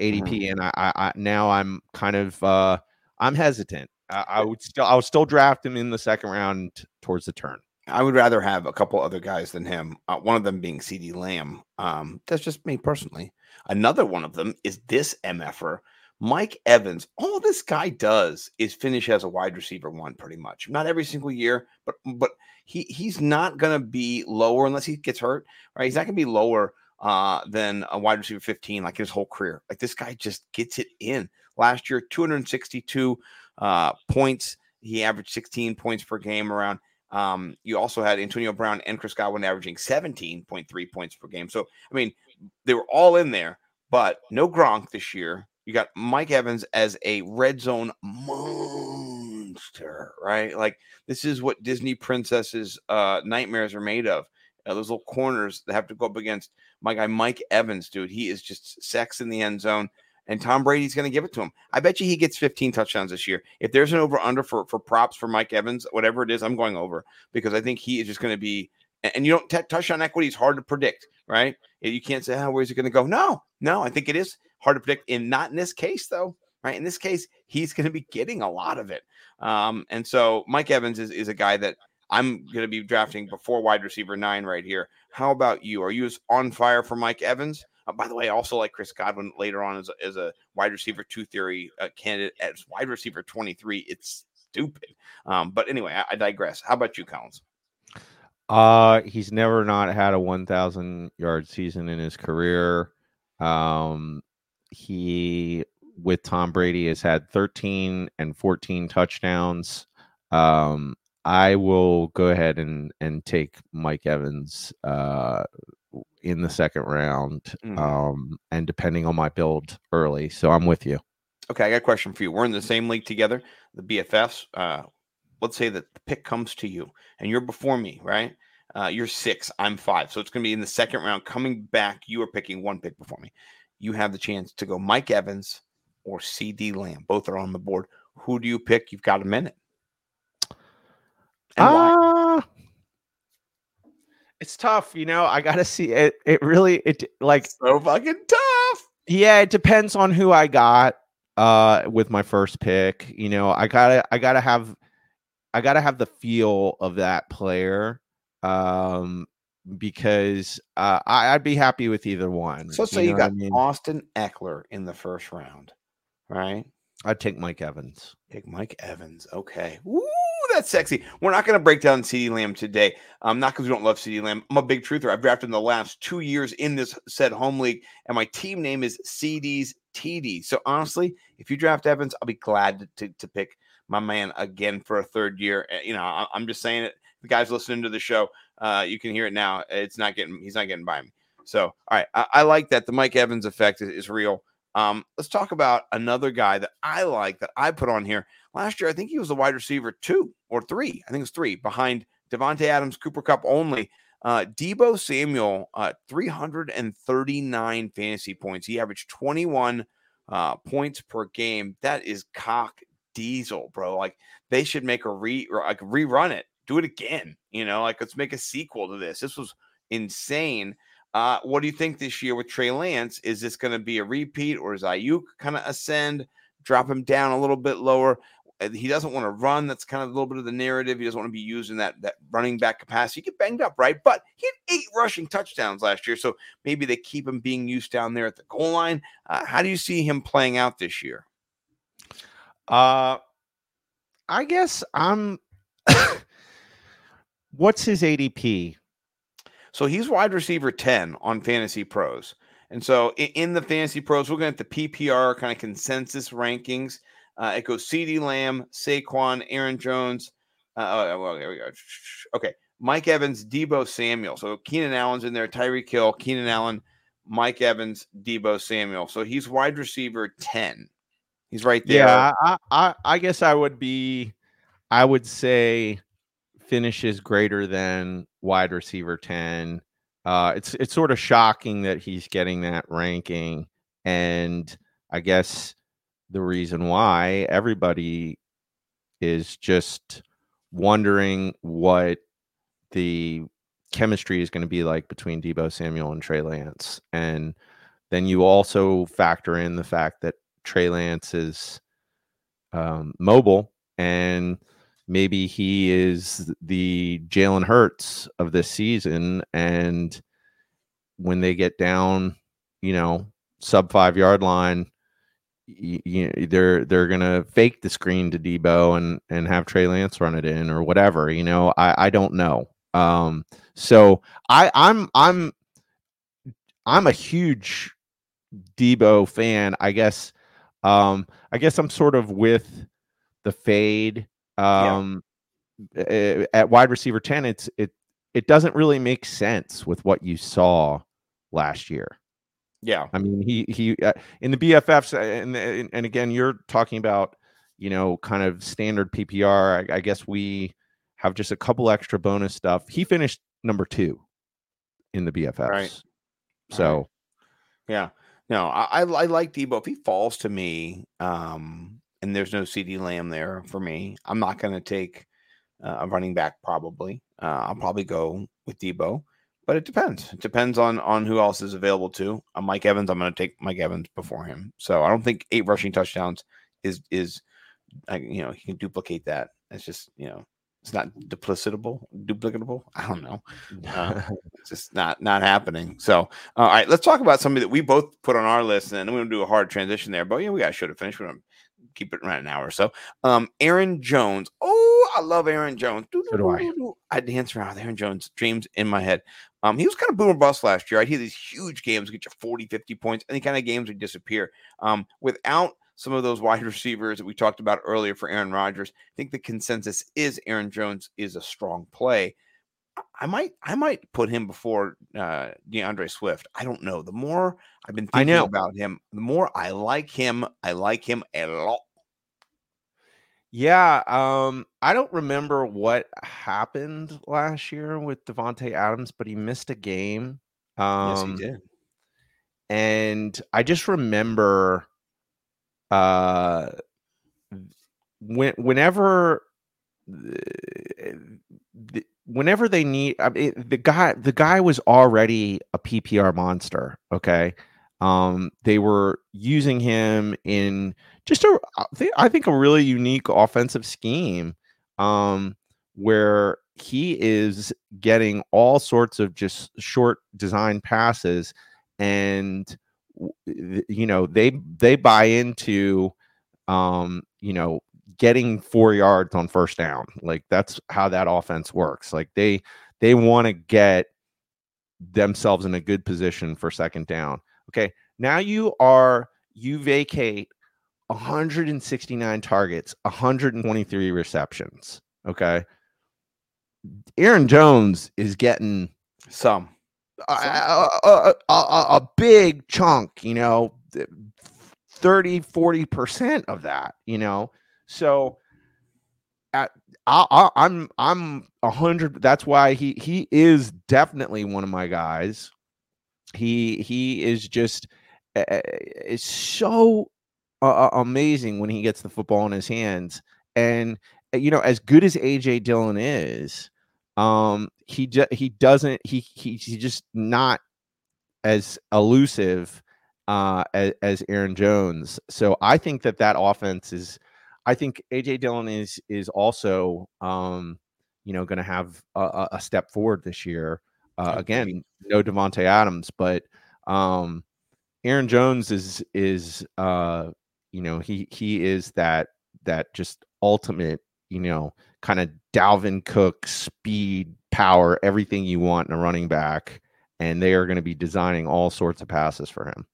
Speaker 5: ADP, and I, I, I now I'm kind of uh, I'm hesitant. I, I would still I would still draft him in the second round towards the turn.
Speaker 6: I would rather have a couple other guys than him. Uh, one of them being CeeDee Lamb. Um, that's just me personally. Another one of them is this MFer, Mike Evans. All this guy does is finish as a wide receiver one, pretty much. Not every single year, but but he he's not gonna be lower unless he gets hurt. Right? He's not gonna be lower uh, than a wide receiver 15 like his whole career. Like this guy just gets it in. Last year, 262 uh, points. He averaged 16 points per game around. Um, you also had Antonio Brown and Chris Godwin averaging 17.3 points per game. So, I mean, they were all in there, but no Gronk this year. You got Mike Evans as a red zone monster, right? Like this is what Disney princesses' uh, nightmares are made of. Uh, those little corners that have to go up against my guy Mike Evans, dude. He is just sex in the end zone, and Tom Brady's going to give it to him. I bet you he gets 15 touchdowns this year. If there's an over under for for props for Mike Evans, whatever it is, I'm going over because I think he is just going to be. And you don't t- touchdown equity is hard to predict, right? You can't say, "Oh, where's it going to go?" No, no, I think it is hard to predict. And not in this case, though, right? In this case, he's going to be getting a lot of it. Um, and so Mike Evans is, is a guy that I'm going to be drafting before wide receiver nine right here. How about you? Are you on fire for Mike Evans? Uh, by the way, I also like Chris Godwin later on as a, as a wide receiver two theory uh, candidate as wide receiver 23. It's stupid. Um, but anyway, I, I digress. How about you, Collins?
Speaker 5: Uh, he's never not had a 1,000 yard season in his career. Um, he with Tom Brady has had 13 and 14 touchdowns. Um, I will go ahead and and take Mike Evans uh, in the second round,
Speaker 6: Mhm.
Speaker 5: um, and depending on my build early. So I'm with you.
Speaker 6: Okay, I got a question for you. We're in the same league together, the BFFs. Uh, let's say that the pick comes to you and you're before me, right? Uh, you're six, I'm five. So it's going to be in the second round. Coming back, you are picking one pick before me. You have the chance to go Mike Evans or CeeDee Lamb. Both are on the board. Who do you pick? You've got a minute. And why?
Speaker 5: It's tough, you know. I gotta see it. It really it like
Speaker 6: So fucking tough.
Speaker 5: yeah, it depends on who I got uh with my first pick. You know, I gotta I gotta have I gotta have the feel of that player. Um because uh I, I'd be happy with either one.
Speaker 6: So let's say you,
Speaker 5: know what I
Speaker 6: got
Speaker 5: mean?
Speaker 6: Austin Ekeler in the first round, right?
Speaker 5: I'd take Mike Evans.
Speaker 6: Pick Mike Evans. Okay. Woo, that's sexy. We're not going to break down CeeDee Lamb today. Um, not because we don't love CeeDee Lamb. I'm a big truther. I've drafted in the last two years in this said home league, and my team name is CD's TD. So honestly, if you draft Evans, I'll be glad to, to, pick my man again for a third year. Uh, You know, I, I'm just saying it. The guys listening to the show, uh, you can hear it now. It's not getting. He's not getting by me. So, all right, I, I like that. The Mike Evans effect is, is real. Um, let's talk about another guy that I like that I put on here. Last year, I think he was the wide receiver two or three. I think it was three behind Davante Adams, Cooper Kupp only. Uh, Deebo Samuel, uh, 339 fantasy points. He averaged 21 uh, points per game. That is cock diesel, bro. Like they should make a re like rerun it, do it again. You know, like let's make a sequel to this. This was insane. Uh, what do you think this year with Trey Lance? Is this going to be a repeat, or is Ayuk kind of ascend, drop him down a little bit lower? He doesn't want to run. That's kind of a little bit of the narrative. He doesn't want to be used in that that running back capacity. He get banged up, right? But he had eight rushing touchdowns last year, so maybe they keep him being used down there at the goal line. Uh, how do you see him playing out this year?
Speaker 5: Uh I guess I'm what's his ADP?
Speaker 6: So he's wide receiver 10 on Fantasy Pros. And so in, in the Fantasy Pros, we're going at the PPR kind of consensus rankings. Uh, it goes CeeDee Lamb, Saquon, Aaron Jones. Uh, oh, well, there we go. Okay. Mike Evans, Deebo Samuel. So Keenan Allen's in there, Tyreek Hill, Keenan Allen, Mike Evans, Deebo Samuel. So he's wide receiver 10. He's right there.
Speaker 5: Yeah, I, I I guess I would be I would say finishes greater than wide receiver 10. Uh it's it's sort of shocking that he's getting that ranking and I guess the reason why everybody is just wondering what the chemistry is going to be like between Deebo Samuel and Trey Lance. And then you also factor in the fact that Trey Lance is um, mobile, and maybe he is the Jalen Hurts of this season. And when they get down, you know, sub five yard line, you, you, they're they're gonna fake the screen to Deebo and and have Trey Lance run it in or whatever. You know, I I don't know. Um, so I I'm I'm I'm a huge Deebo fan. I guess um I guess I'm sort of with the fade. Um yeah. at wide receiver 10, it's it it doesn't really make sense with what you saw last year.
Speaker 6: Yeah,
Speaker 5: I mean he he uh, in the BFFs and, and and again you're talking about you know kind of standard PPR. I, I guess we have just a couple extra bonus stuff. He finished number two in the BFFs.
Speaker 6: Right.
Speaker 5: So,
Speaker 6: right. yeah, no, I, I like Deebo. If he falls to me, um, and there's no CeeDee Lamb there for me, I'm not going to take uh, a running back. Probably, uh, I'll probably go with Deebo but it depends. It depends on on who else is available too. Uh, Mike Evans, I'm going to take Mike Evans before him. So I don't think eight rushing touchdowns is is uh, you know he can duplicate that. It's just you know it's not duplicitable, duplicatable. I don't know. Uh, it's just not not happening. So all right, let's talk about somebody that we both put on our list, and then we're gonna do a hard transition there. But yeah, we got to should have finished. We're gonna keep it around an hour or so. Um, Aaron Jones. Oh, I love Aaron Jones.
Speaker 5: So do I.
Speaker 6: I dance around Aaron Jones. Dreams in my head. Um, he was kind of boom or bust last year. I'd hear these huge games get you 40, 50 points. Any kind of games would disappear. Um, without some of those wide receivers that we talked about earlier for Aaron Rodgers, I think the consensus is Aaron Jones is a strong play. I might I might put him before uh D'Andre Swift. I don't know. The more I've been thinking about him, the more I like him. I like him a lot.
Speaker 5: Yeah, um, I don't remember what happened last year with Davante Adams, but he missed a game. Um,
Speaker 6: yes, he did.
Speaker 5: And I just remember, uh, when whenever, the, whenever they need, I mean, the guy, the guy was already a PPR monster. Okay, um, they were using him in just a I think a really unique offensive scheme um, where he is getting all sorts of just short design passes and you know they they buy into um, you know getting 4 yards on first down. Like that's how that offense works. Like they they want to get themselves in a good position for second down okay now you are you vacate 169 targets, 123 receptions. Okay. Aaron Jones is getting
Speaker 6: some
Speaker 5: a, a, a, a, big chunk, you know, 30, 40% of that, you know. So at I, am I'm, I'm a hundred. That's why he he is definitely one of my guys. He he is just uh, is so uh, amazing when he gets the football in his hands. And uh, you know, as good as AJ Dillon is, um, he just he doesn't he, he he's just not as elusive uh, as, as Aaron Jones. So I think that that offense is. I think AJ Dillon is is also um, you know going to have a, a, step forward this year. Uh, again, no Davante Adams, but um, Aaron Jones is is uh, you know, he he is that that just ultimate, you know, kind of Dalvin Cook speed, power, everything you want in a running back, and they are going to be designing all sorts of passes for him.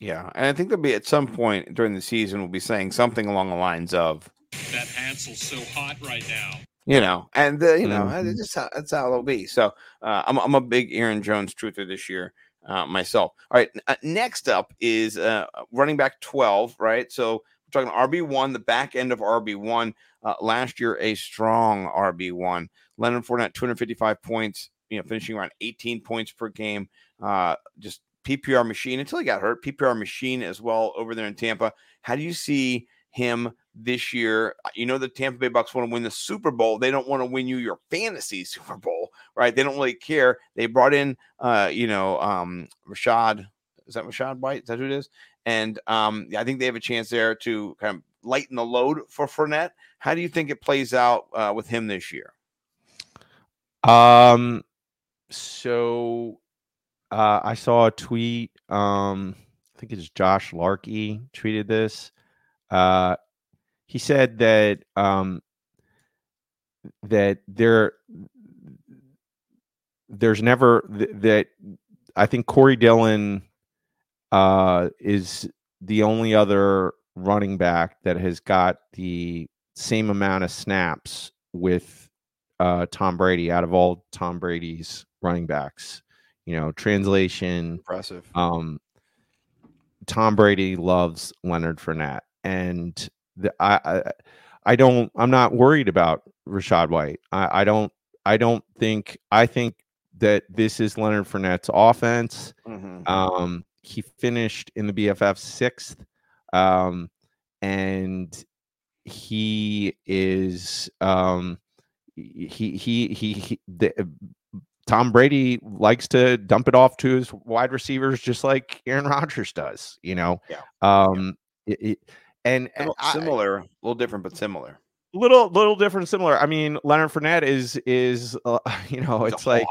Speaker 6: Yeah, and I think there'll be at some point during the season we'll be saying something along the lines of
Speaker 8: that Hansel's so hot right now.
Speaker 6: You know, and the, you know, mm-hmm. just how, that's how it'll be. So uh, I'm I'm a big Aaron Jones truther this year uh, myself. All right, uh, next up is uh, running back 12, right? So we're talking RB1, the back end of RB1. Uh, last year, a strong RB1. Leonard Fournette, 255 points, you know, finishing around 18 points per game. Uh, just PPR machine until he got hurt. PPR machine as well over there in Tampa. How do you see him this year. Uh, you know, the Tampa Bay Bucs want to win the Super Bowl. They don't want to win you your fantasy Super Bowl, right? They don't really care. They brought in, uh, you know, um, Rachaad. Is that Rachaad White? Is that who it is? And um, I think they have a chance there to kind of lighten the load for Fournette. How do you think it plays out uh, with him this year?
Speaker 5: Um, so uh, I saw a tweet. Um, I think it's Josh Larkey tweeted this. Uh, he said that um, that there there's never th- that I think Corey Dillon uh, is the only other running back that has got the same amount of snaps with uh, Tom Brady out of all Tom Brady's running backs. You know, translation.
Speaker 6: Impressive.
Speaker 5: Um, Tom Brady loves Leonard Fournette, and the, I, I, I don't. I'm not worried about Rachaad White. I, I don't. I don't think. I think that this is Leonard Fournette's offense.
Speaker 6: Mhm.
Speaker 5: Um, he finished in the BFF sixth, um, and he is um, he he he, he the, Tom Brady likes to dump it off to his wide receivers just like Aaron Rodgers does. You know,
Speaker 6: Yeah.
Speaker 5: um, it- it- and, and
Speaker 6: similar, a little different, but similar.
Speaker 5: little little different, similar. I mean, Leonard Fournette is is uh, you know
Speaker 6: He's
Speaker 5: it's like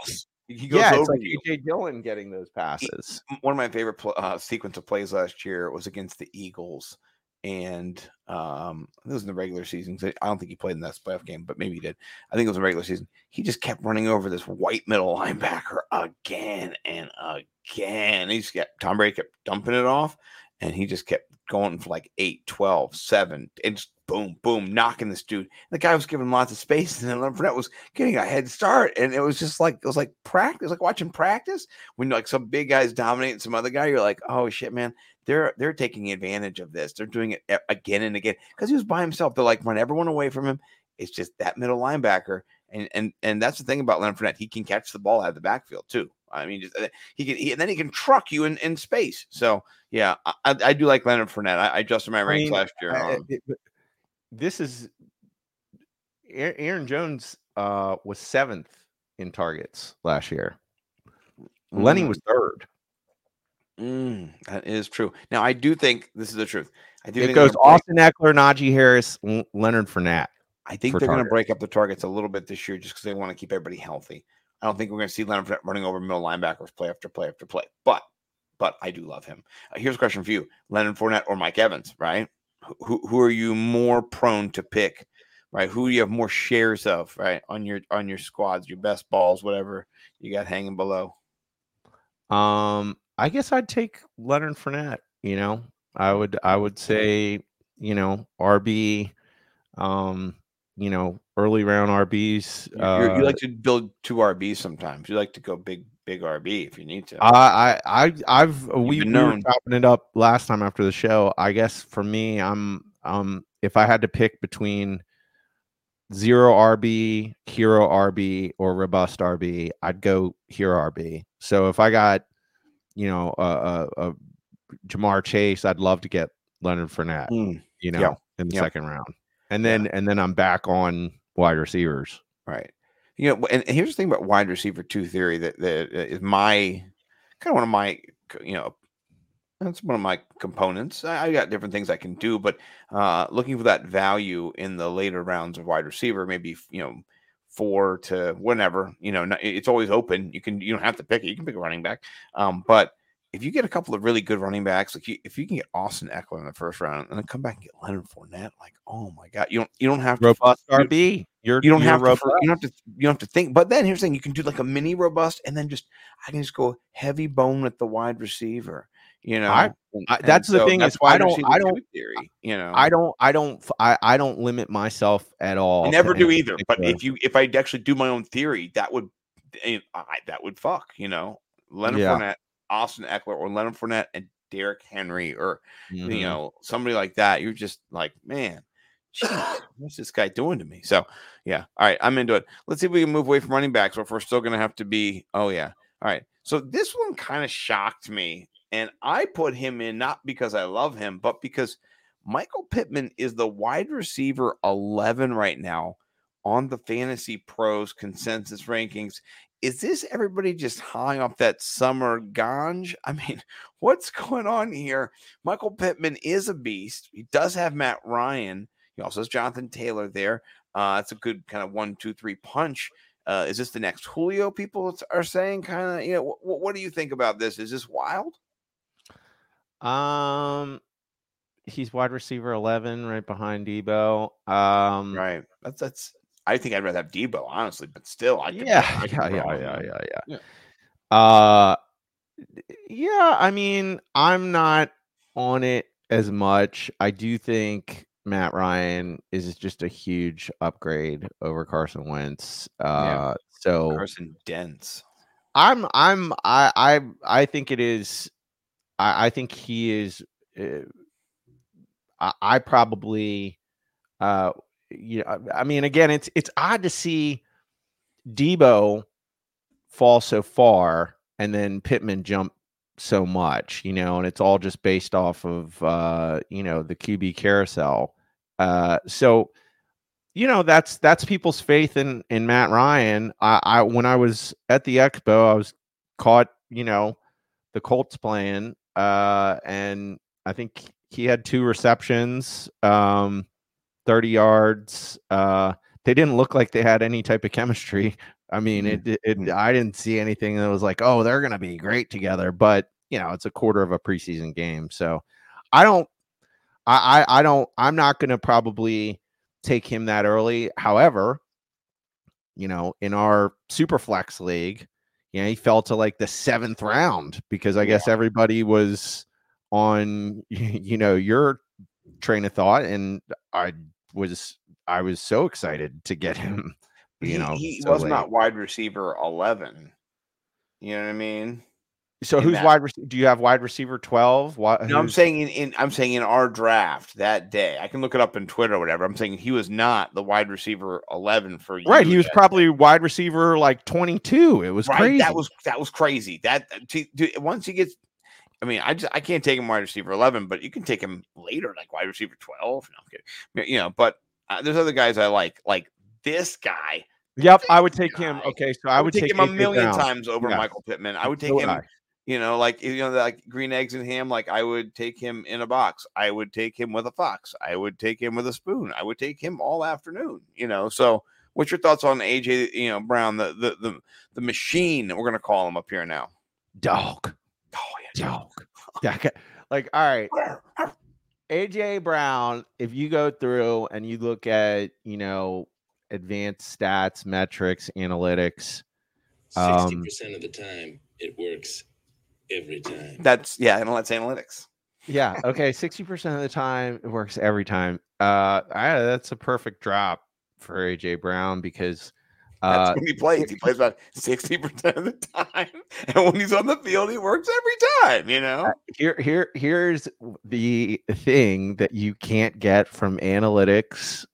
Speaker 6: he goes
Speaker 5: yeah, it's
Speaker 6: over
Speaker 5: like
Speaker 6: you.
Speaker 5: AJ Dillon getting those passes.
Speaker 6: one of my favorite pl- uh, sequence of plays last year was against the Eagles, and um, it was in the regular season. so I don't think he played in that playoff game, but maybe he did. I think it was in the regular season. He just kept running over this white middle linebacker again and again. He just kept Tom Brady kept dumping it off, and he just kept going for like 8, 12, 7, and just boom, boom, knocking this dude. The guy was giving him lots of space, and then Leonard Fournette was getting a head start, and it was just like it was like practice, like watching practice when like some big guys dominating some other guy. You're like, oh shit, man, they're they're taking advantage of this. They're doing it again and again because he was by himself. They're like run everyone away from him. It's just that middle linebacker, and and and that's the thing about Leonard Fournette. He can catch the ball out of the backfield too. I mean, just, uh, he can, he, and then he can truck you in, in space. So yeah, I, I I do like Leonard Fournette. I, I adjusted my
Speaker 5: I
Speaker 6: ranks
Speaker 5: mean,
Speaker 6: last year.
Speaker 5: I- it- it- this is Aaron Jones uh, was seventh in targets last year. Lenny
Speaker 6: Mm.
Speaker 5: was third.
Speaker 6: Mm, that is true. Now I do think this is the truth. I do
Speaker 5: It goes
Speaker 6: gonna break-
Speaker 5: Austin Ekeler, Najee Harris, Leonard Fournette.
Speaker 6: I think they're going to break up the targets a little bit this year just because they want to keep everybody healthy. I don't think we're going to see Leonard Fournette running over middle linebackers play after play after play. But but I do love him. Uh, here's a question for you: Leonard Fournette or Mike Evans? Right? Who- Who who are you more prone to pick? Right? Who do you have more shares of? Right on your on your squads, your best balls, whatever you got hanging below.
Speaker 5: Um, I guess I'd take Leonard Fournette. You know, I would I would say you know RB, um, you know early round RBs.
Speaker 6: You- you're- you
Speaker 5: uh,
Speaker 6: like to build two RBs sometimes. You like to go big big RB if you need to.
Speaker 5: I I I've we,
Speaker 6: been
Speaker 5: we were chopping it up last time after the show. I guess for me, I'm um if I had to pick between zero RB, hero RB, or robust RB, I'd go hero RB. So if I got you know a, a, a Ja'Marr Chase, I'd love to get Leonard Fournette.
Speaker 6: Mm,
Speaker 5: You know, in the
Speaker 6: yeah.
Speaker 5: second round, and then and then I'm back on wide receivers.
Speaker 6: Right. You know, and here's the thing about wide receiver two theory that that is my kind of one of my you know that's one of my components. I, I got different things I can do, but uh looking for that value in the later rounds of wide receiver, maybe you know four to whatever. You know, it's always open. You can you don't have to pick it. You can pick a running back, um, but if you get a couple of really good running backs, like you, if you can get Austin Ekeler in the first round and then come back and get Leonard Fournette, like oh my god, you don't you don't have to
Speaker 5: Robust RB. You're
Speaker 6: you don't
Speaker 5: you're
Speaker 6: have to,
Speaker 5: robust.
Speaker 6: you don't have to you don't have to think. But then here's the thing: you can do like a mini robust, and then just I can just go heavy bone with the wide receiver. You know,
Speaker 5: I- I- that's the thing
Speaker 6: that's
Speaker 5: is,
Speaker 6: why
Speaker 5: I don't- I don't-
Speaker 6: theory. You know,
Speaker 5: I don't I don't I, I don't limit myself at all.
Speaker 6: I never do either. But if you if I actually do my own theory, that would eh, I, that would fuck. You know, Leonard
Speaker 5: Yeah.
Speaker 6: Fournette, Austin Ekeler, or Leonard Fournette and Derrick Henry, or
Speaker 5: Mhm.
Speaker 6: you know somebody like that. You're just like, man, jeez, what's this guy doing to me? So yeah, all right, I'm into it. Let's see if we can move away from running backs, or if we're still going to have to be. Oh yeah, all right. So this one kind of shocked me, and I put him in not because I love him, but because Michael Pittman is the wide receiver 11 right now on the Fantasy Pros consensus rankings. Is this everybody just high off that summer ganj? I mean, what's going on here? Michael Pittman is a beast. He does have Matt Ryan. He also has Jonathan Taylor there. Uh, it's a good kind of one, two, three punch. Uh, is this the next Julio? People are saying, kind of. You know, wh- what do you think about this? Is this wild?
Speaker 5: Um, he's wide receiver eleven, right behind Deebo. Um,
Speaker 6: Right. That's that's. I think I'd rather have Deebo, honestly, but still, I could,
Speaker 5: yeah,
Speaker 6: I could
Speaker 5: yeah, yeah, yeah, yeah, yeah,
Speaker 6: Yeah.
Speaker 5: Uh, yeah. I mean, I'm not on it as much. I do think Matt Ryan is just a huge upgrade over Carson Wentz. Uh, so
Speaker 6: Carson Dents.
Speaker 5: I'm I'm I I I think it is. I, I think he is. Uh, I, I probably. Uh, you know, I mean, again, it's it's odd to see Deebo fall so far and then Pittman jump so much, you know, and it's all just based off of uh, you know, the QB carousel. Uh so you know, that's that's people's faith in in Matt Ryan. I, I when I was at the expo, I was caught, you know, the Colts playing, uh, and I think he had two receptions, um, 30 yards. Uh, they didn't look like they had any type of chemistry. I mean, it, it, it I didn't see anything that was like, oh, they're gonna be great together. But you know, it's a quarter of a preseason game, so I don't, I, I, I don't, I'm not gonna probably take him that early. However, you know, in our super flex league, you know, he fell to like the seventh round because I guess everybody was on, you know, your train of thought, and I was, I was so excited to get him. You
Speaker 6: he,
Speaker 5: know,
Speaker 6: he
Speaker 5: so
Speaker 6: was
Speaker 5: late.
Speaker 6: not wide receiver eleven. You know what I mean?
Speaker 5: So
Speaker 6: in
Speaker 5: who's
Speaker 6: that-
Speaker 5: wide? Rec- do you have wide receiver twelve? What?
Speaker 6: No, I'm saying in, in I'm saying in our draft that day. I can look it up in Twitter or whatever. I'm saying he was not the wide receiver eleven for you.
Speaker 5: right. He was probably wide receiver like twenty two. It was
Speaker 6: right.
Speaker 5: crazy.
Speaker 6: That was that was crazy. That uh, see, dude, once he gets. I mean, I just I can't take him wide receiver eleven, but you can take him later, like wide receiver twelve. No, I'm kidding. You know, but uh, there's other guys I like, like this guy.
Speaker 5: Yep, I would take him. Okay, so I would
Speaker 6: take, him a million
Speaker 5: Brown.
Speaker 6: times over
Speaker 5: Yeah.
Speaker 6: Michael Pittman. I would take
Speaker 5: So
Speaker 6: him.
Speaker 5: I.
Speaker 6: You know, like you know, like green eggs and ham. Like I would take him in a box. I would take him with a fox. I would take him with a spoon. I would take him all afternoon. You know. So, what's your thoughts on AJ? You know, Brown, the the the, the machine we're gonna call him up here now.
Speaker 5: dog.
Speaker 6: Yeah,
Speaker 5: Dog. Yeah, okay. Like, all right. AJ Brown, if you go through and you look at, you know, advanced stats, metrics, analytics,
Speaker 9: Sixty
Speaker 5: um,
Speaker 9: percent of the time, it works every time.
Speaker 6: That's yeah, and that's analytics.
Speaker 5: yeah, okay, 60% of the time it works every time. Uh I, that's a perfect drop for AJ Brown because
Speaker 6: That's
Speaker 5: uh
Speaker 6: when he plays. He plays about sixty percent of the time, and when he's on the field, he works every time. You know.
Speaker 5: here here here's the thing that you can't get from analytics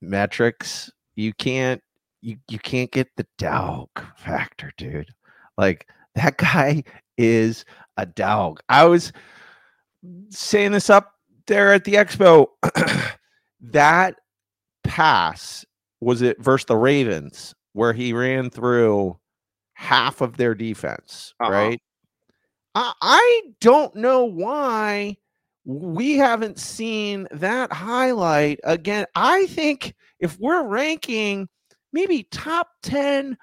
Speaker 5: metrics you can't you you can't get the dog factor dude like that guy is a dog i was saying this up there at the expo that pass was it versus the ravens where he ran through half of their defense
Speaker 6: Uh-huh.
Speaker 5: right I, I don't know why we haven't seen that highlight again. I think if we're ranking maybe top 10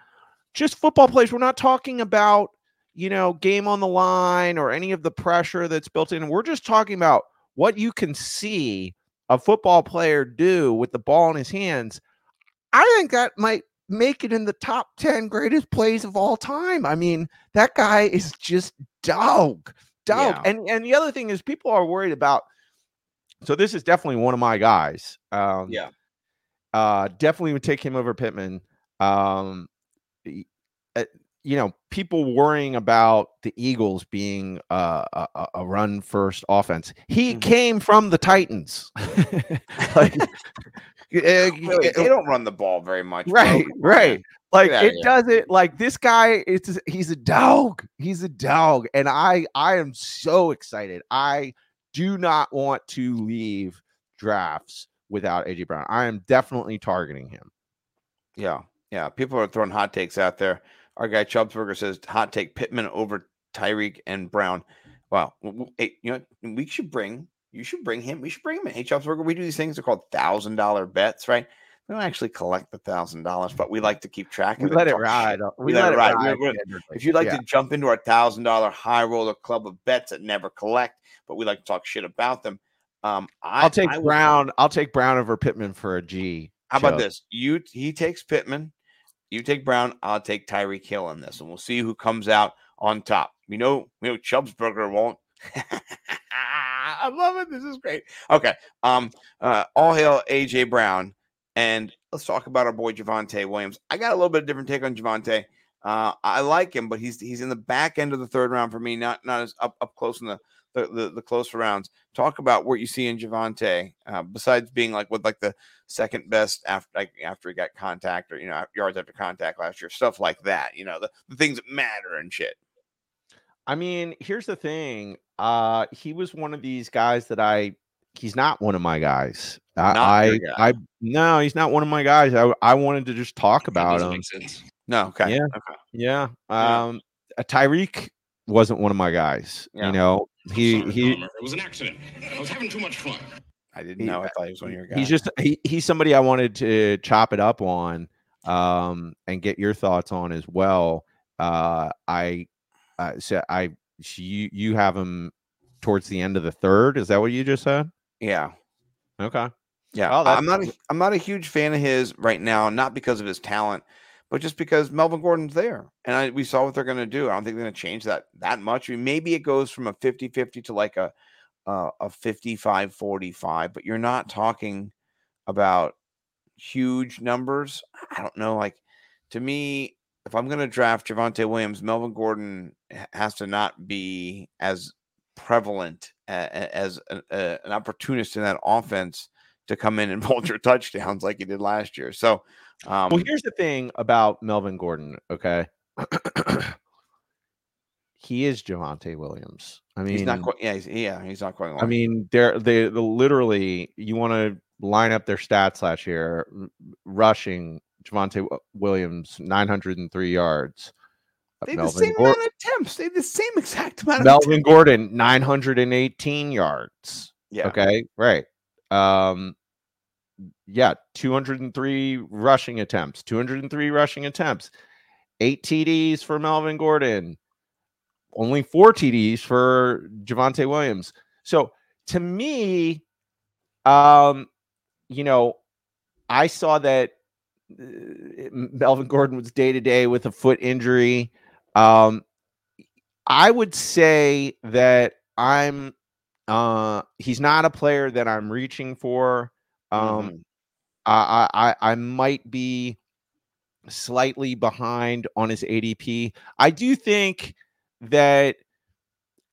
Speaker 5: just football players, we're not talking about, you know, game on the line or any of the pressure that's built in. We're just talking about what you can see a football player do with the ball in his hands. I think that might make it in the top 10 greatest plays of all time. I mean, that guy is just dog, dog.
Speaker 6: Yeah.
Speaker 5: And and the other thing is people are worried about so this is definitely one of my guys. Um
Speaker 6: Yeah.
Speaker 5: uh definitely would take him over Pittman. Um uh, you know, people worrying about the Eagles being uh, a, a- run first offense. He
Speaker 6: Mhm.
Speaker 5: came from the Titans. like, Eh,
Speaker 6: eh, they don't run the ball very much.
Speaker 5: right,
Speaker 6: on,
Speaker 5: right. Like it doesn't like this guy. It's he's a dog. He's a dog, and I I am so excited. I do not want to leave drafts without AJ Brown. I am definitely targeting him.
Speaker 6: Yeah, yeah. People are throwing hot takes out there. Our guy Chubbsburger says hot take Pittman over Tyreek and Brown. Wow. Hey, you know we should bring you should bring him. We should bring him in. Hey, Chubbsburger, we do these things. They're called thousand dollar bets, right? We don't actually collect the thousand dollars, but we like to keep track
Speaker 5: We
Speaker 6: of it.
Speaker 5: let it ride.
Speaker 6: shit.
Speaker 5: We,
Speaker 6: let
Speaker 5: let,
Speaker 6: it ride.
Speaker 5: ride.
Speaker 6: We're- we're- If you'd like
Speaker 5: Yeah.
Speaker 6: to jump into our thousand dollar high roller club of bets that never collect, but we like to talk shit about them. Um, I,
Speaker 5: I'll take
Speaker 6: I would-
Speaker 5: Brown. I'll take Brown over Pittman for a G.
Speaker 6: How about this? You he takes Pittman, you take Brown. I'll take Tyreek Hill in this, and we'll see who comes out on top. We know we know Chubbsburger won't. I love it. This is great. Okay. Um. Uh. All hail AJ Brown, and let's talk about our boy Javonte Williams. I got a little bit of different take on Javonte. Uh, I like him, but he's he's in the back end of the third round for me, not not as up up close in the the the, the rounds. Talk about what you see in Javonte, uh, besides being like with like the second best after like after he got contact or you know yards after contact last year, stuff like that. You know the, the things that matter and shit.
Speaker 5: I mean, here's the thing. Uh, he was one of these guys that I. He's not one of my guys. I,
Speaker 6: Not
Speaker 5: I,
Speaker 6: guy.
Speaker 5: I, no, he's not one of my guys. I, I wanted to just talk about him.
Speaker 6: No, okay,
Speaker 5: Yeah.
Speaker 6: okay.
Speaker 5: Yeah.
Speaker 6: Yeah.
Speaker 5: Um, uh, Tyreek wasn't one of my guys.
Speaker 6: Yeah.
Speaker 5: You know, he
Speaker 9: Sorry,
Speaker 5: he.
Speaker 9: It was an accident. I was having too much fun.
Speaker 6: I didn't
Speaker 5: He-
Speaker 6: know. I thought he was one of your guys.
Speaker 5: he's just he, he's somebody I wanted to chop it up on um and get your thoughts on as well. Uh I uh so I so you you have him towards the end of the third. Is that what you just said?
Speaker 6: yeah.
Speaker 5: Okay.
Speaker 6: Yeah,
Speaker 5: Oh,
Speaker 6: I'm not. A, I'm not a huge fan of his right now, not because of his talent, but just because Melvin Gordon's there, and I, we saw what they're going to do. I don't think they're going to change that that much. I mean, maybe it goes from a 50-50 to like a uh, a 55-45, but you're not talking about huge numbers. I don't know. Like to me, if I'm going to draft Javonte Williams, Melvin Gordon has to not be as prevalent as an, an opportunist in that offense to come in and vulture touchdowns like he did last year. So, um,
Speaker 5: Well, here's the thing about Melvin Gordon, okay? he is Javonte Williams. I mean,
Speaker 6: he's not quite. Yeah, he's, yeah, he's not quite.
Speaker 5: I mean, they're they the literally you want to line up their stats last year, rushing Javonte Williams 903 yards.
Speaker 6: They had the same
Speaker 5: Gor-
Speaker 6: amount of attempts. They had the same exact amount of
Speaker 5: Melvin Gordon 918 yards.
Speaker 6: Yeah.
Speaker 5: Okay, right. Um yeah, 203 rushing attempts, 203 rushing attempts. 8 TDs for Melvin Gordon. Only 4 TDs for Javonte Williams. So, to me um you know, I saw that uh, Melvin Gordon was day to day with a foot injury. Um I would say that I'm uh he's not a player that I'm reaching for. Um
Speaker 6: Mhm.
Speaker 5: I, I I I might be slightly behind on his ADP. I do think that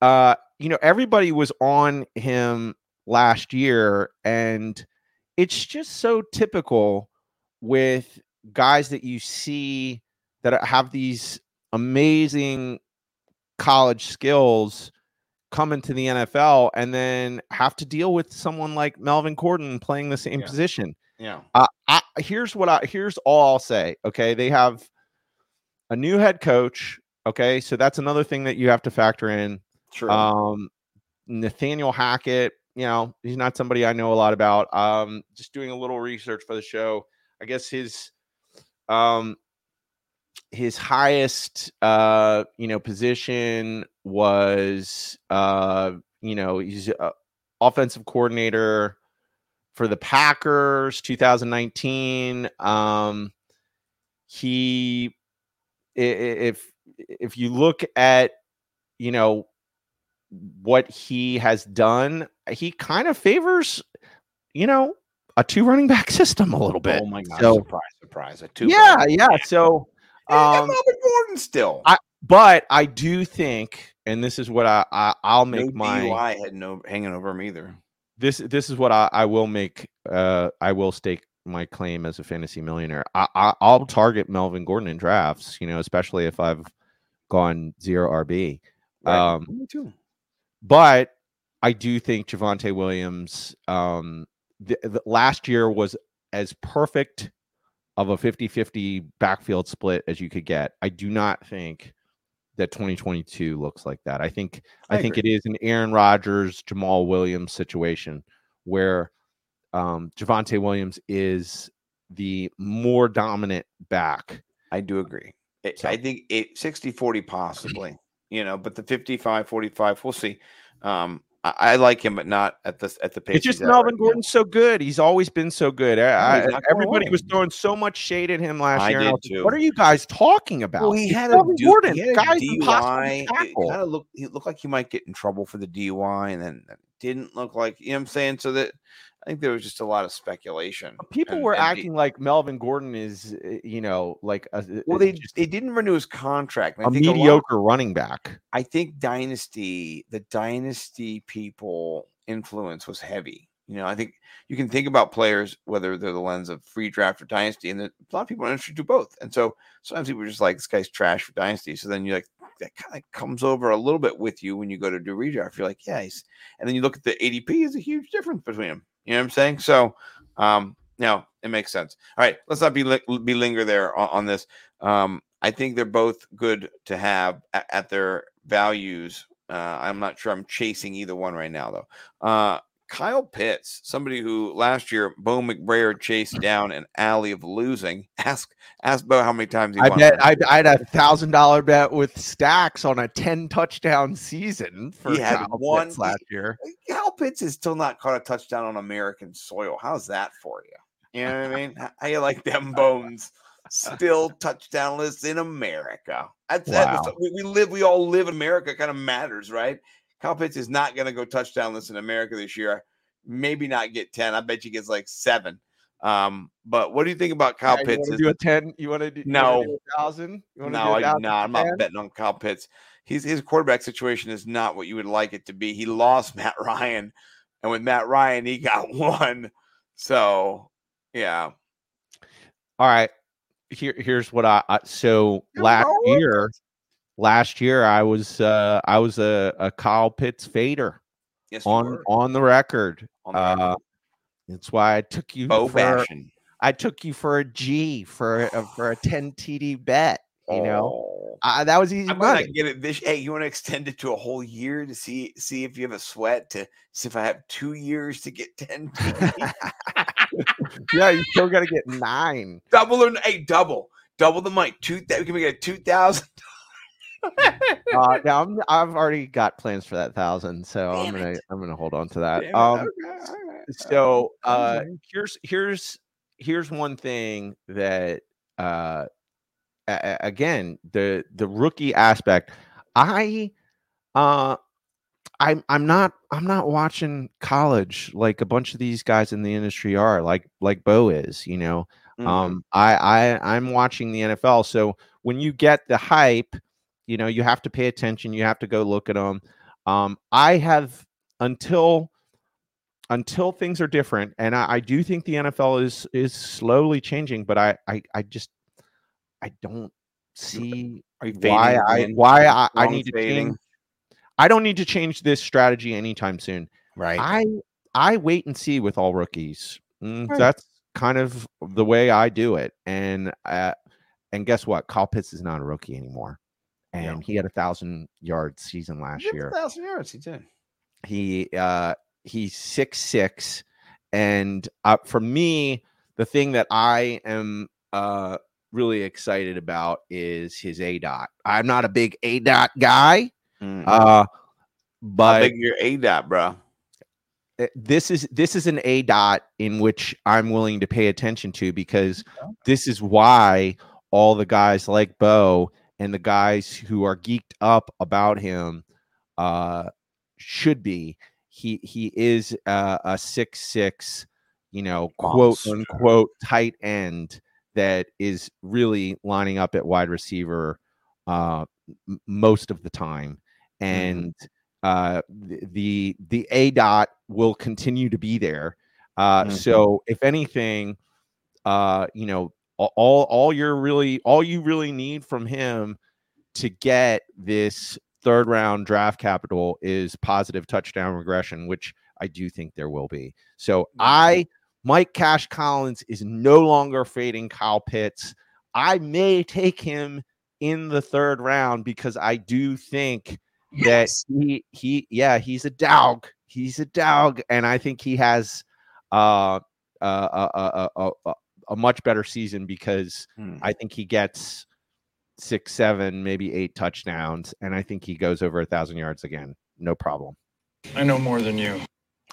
Speaker 5: uh you know everybody was on him last year and it's just so typical with guys that you see that have these amazing college skills come into the NFL and then have to deal with someone like Melvin Gordon playing the same
Speaker 6: Yeah.
Speaker 5: position.
Speaker 6: Yeah.
Speaker 5: Uh, I, here's what I here's all I'll say. Okay, they have a new head coach. Okay, so that's another thing that you have to factor in.
Speaker 6: True.
Speaker 5: Um, Nathaniel Hackett, you know, he's not somebody I know a lot about. Um, just doing a little research for the show. I guess his um his highest uh you know position was uh you know he's offensive coordinator for the Packers 2019 um he if if you look at you know what he has done he kind of favors you know a two running back system a little bit
Speaker 6: oh my god!
Speaker 5: so
Speaker 6: surprise, surprise! A two.
Speaker 5: yeah yeah so
Speaker 6: Um, Melvin Gordon still.
Speaker 5: I- but i do think and this is what i, I i'll
Speaker 6: no
Speaker 5: make my
Speaker 6: DUI had no hanging over him either.
Speaker 5: this this is what I, I will make uh I will stake my claim as a fantasy millionaire. I, I I'll target Melvin Gordon in drafts, you know, especially if I've gone zero RB.
Speaker 6: Right.
Speaker 5: Um,
Speaker 6: Me too.
Speaker 5: But I do think Javonte Williams um the, the last year was as perfect of a 50-50 backfield split as you could get. I do not think that 2022 looks like that. I think I,
Speaker 6: I
Speaker 5: think it is an Aaron Rodgers, Jamaal Williams situation where um Javonte Williams is the more dominant back.
Speaker 6: I do agree. It,
Speaker 5: So-
Speaker 6: I think it 60 40 possibly, you know, but the 55 45, we'll see. Um, I, I like him, but not at the at the pace.
Speaker 5: It's just Melvin
Speaker 6: right now.
Speaker 5: So good. He's always been so good. I, I- everybody was throwing so much shade at him last year. and
Speaker 6: did
Speaker 5: was like. What are you guys talking about?
Speaker 6: Well, he had a,
Speaker 5: Melvin
Speaker 6: du-
Speaker 5: Gordon.
Speaker 6: he had a
Speaker 5: Guy's
Speaker 6: DUI. Kind of looked. He looked like he might get in trouble for the DUI, and then didn't look like. You know what I'm saying? So that I think there was just a lot of speculation.
Speaker 5: People
Speaker 6: and-
Speaker 5: were
Speaker 6: and
Speaker 5: acting like Melvin Gordon is, uh, you know, like a,
Speaker 6: well,
Speaker 5: uh,
Speaker 6: they
Speaker 5: just
Speaker 6: they didn't renew his contract.
Speaker 5: a
Speaker 6: think a lot-
Speaker 5: mediocre running back.
Speaker 6: I think dynasty, the dynasty people influence was heavy. You know, I think you can think about players whether they're the lens of free draft or dynasty, and a lot of people are interested to do both. And so sometimes people are just like, "This guy's trash for dynasty." So then you're like, that kind of comes over a little bit with you when you go to do redraft. You're like, "Yeah," he's, and then you look at the ADP. Is a huge difference between them. You know what I'm saying? So, um, no, it makes sense. All right, let's not be be linger there on, on this. Um, I think they're both good to have at, at their values. Uh, I'm not sure I'm chasing either one right now, though. Uh, Kyle Pitts, somebody who last year Bo McBrayer chased down an alley of losing. Ask ask Bo how many times he
Speaker 5: I
Speaker 6: won.
Speaker 5: bet I, I had a thousand dollar bet with stacks on a ten touchdown season for
Speaker 6: He had
Speaker 5: Kyle
Speaker 6: one-
Speaker 5: Pitts last year.
Speaker 6: Kyle Pitts is still not caught a touchdown on American soil. How's that for you? You know what I mean? How- you like them bones? Still touchdownless in America. That's, that's we, we live. We all live in America. Kind of matters, right? Kyle Pitts is not going to go touchdownless in America this year. Maybe not get ten. I bet you gets like seven. Um, but what do you think about Kyle
Speaker 5: Yeah, you
Speaker 6: Pitts?
Speaker 5: wanna do a ten? You want to do you
Speaker 6: No.
Speaker 5: thousand? You
Speaker 6: no,
Speaker 5: do a
Speaker 6: I do not. I'm not betting on Kyle Pitts. He's his quarterback situation is not what you would like it to be. He lost Matt Ryan, and with Matt Ryan, he got one. So, yeah,
Speaker 5: All right. Here, here's what I, I so last year, last year I was uh I was a, a Kyle Pitts fader
Speaker 6: yes,
Speaker 5: on
Speaker 6: were
Speaker 5: on the record.
Speaker 6: on the record.
Speaker 5: Uh, that's why I took you
Speaker 6: Bo
Speaker 5: for
Speaker 6: bashing.
Speaker 5: I took you for a G for a, for a 10 TD bet. You know,
Speaker 6: Oh.
Speaker 5: uh, that was easy
Speaker 6: I'm
Speaker 5: money.
Speaker 6: not get it this. Hey, you want to extend it to a whole year to see see if you have a sweat to see if I have two years to get ten.
Speaker 5: yeah, you still got to get nine.
Speaker 6: double or hey, double, double the money. Two. We can make it two thousand.
Speaker 5: Uh, now I'm, I've already got plans for that thousand, so I'm gonna
Speaker 6: it.
Speaker 5: I'm gonna hold on to that.
Speaker 6: Damn.
Speaker 5: Um,
Speaker 6: Okay, right,
Speaker 5: so uh here's here's here's one thing that uh again the the rookie aspect i uh i'm i'm not i'm not watching college like a bunch of these guys in the industry are like like bo is you know
Speaker 6: Mhm.
Speaker 5: um i i i'm watching the nfl so when you get the hype you know you have to pay attention you have to go look at them um i have until until things are different and I, I do think the nfl is is slowly changing but i i, I just i don't see why i why i, I need to change i don't need to change this strategy anytime soon
Speaker 6: right?
Speaker 5: I I wait and see with all rookies. Mm,
Speaker 6: Right.
Speaker 5: That's kind of the way I do it. And uh, and guess what? Kyle Pitts is not a rookie anymore, and
Speaker 6: Yeah.
Speaker 5: he had a thousand yard season last year.
Speaker 6: a thousand yards. He did.
Speaker 5: He uh he's six six, and uh, for me, the thing that I am uh really excited about is his aDOT. I'm not a big aDOT guy,
Speaker 6: Mhm.
Speaker 5: uh,
Speaker 6: How
Speaker 5: but
Speaker 6: big your aDOT, bro?
Speaker 5: uh, this is this is an aDOT in which I'm willing to pay attention to because this is why all the guys like Bo and the guys who are geeked up about him uh should be. He he is uh, a six six, you know, quote unquote tight end that is really lining up at wide receiver uh m- most of the time. And uh the the aDOT will continue to be there. Uh
Speaker 6: Mhm.
Speaker 5: so if anything uh you know all all you're really all you really need from him to get this third round draft capital is positive touchdown regression which i do think there will be. So i Mike Cash Collins is no longer fading Kyle Pitts. I may take him in the third round because I do think that he he yeah he's a dog he's a dog and I think he has uh, uh, uh, uh, uh, uh, a much better season because
Speaker 6: Hmm.
Speaker 5: I think he gets six, seven, maybe eight touchdowns, and I think he goes over a thousand yards again. No problem.
Speaker 3: I know more than you.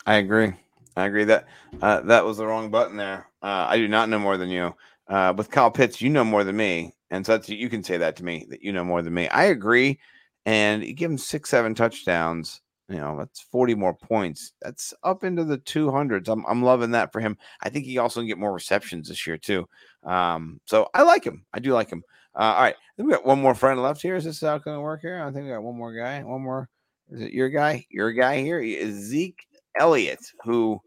Speaker 6: I agree. I agree that uh, that was the wrong button there. Uh, I do not know more than you. Uh, with Kyle Pitts, you know more than me, and so you can say that to me that you know more than me. I agree, and you give him six, seven touchdowns. You know that's forty more points. That's up into the two hundreds. I'm I'm loving that for him. I think he also can get more receptions this year too. Um, so I like him. I do like him. Uh, all right, we got one more friend left here. Is this how it's going to work here? I think we got one more guy. One more. Is it your guy? Your guy here He is Zeke Elliott, who,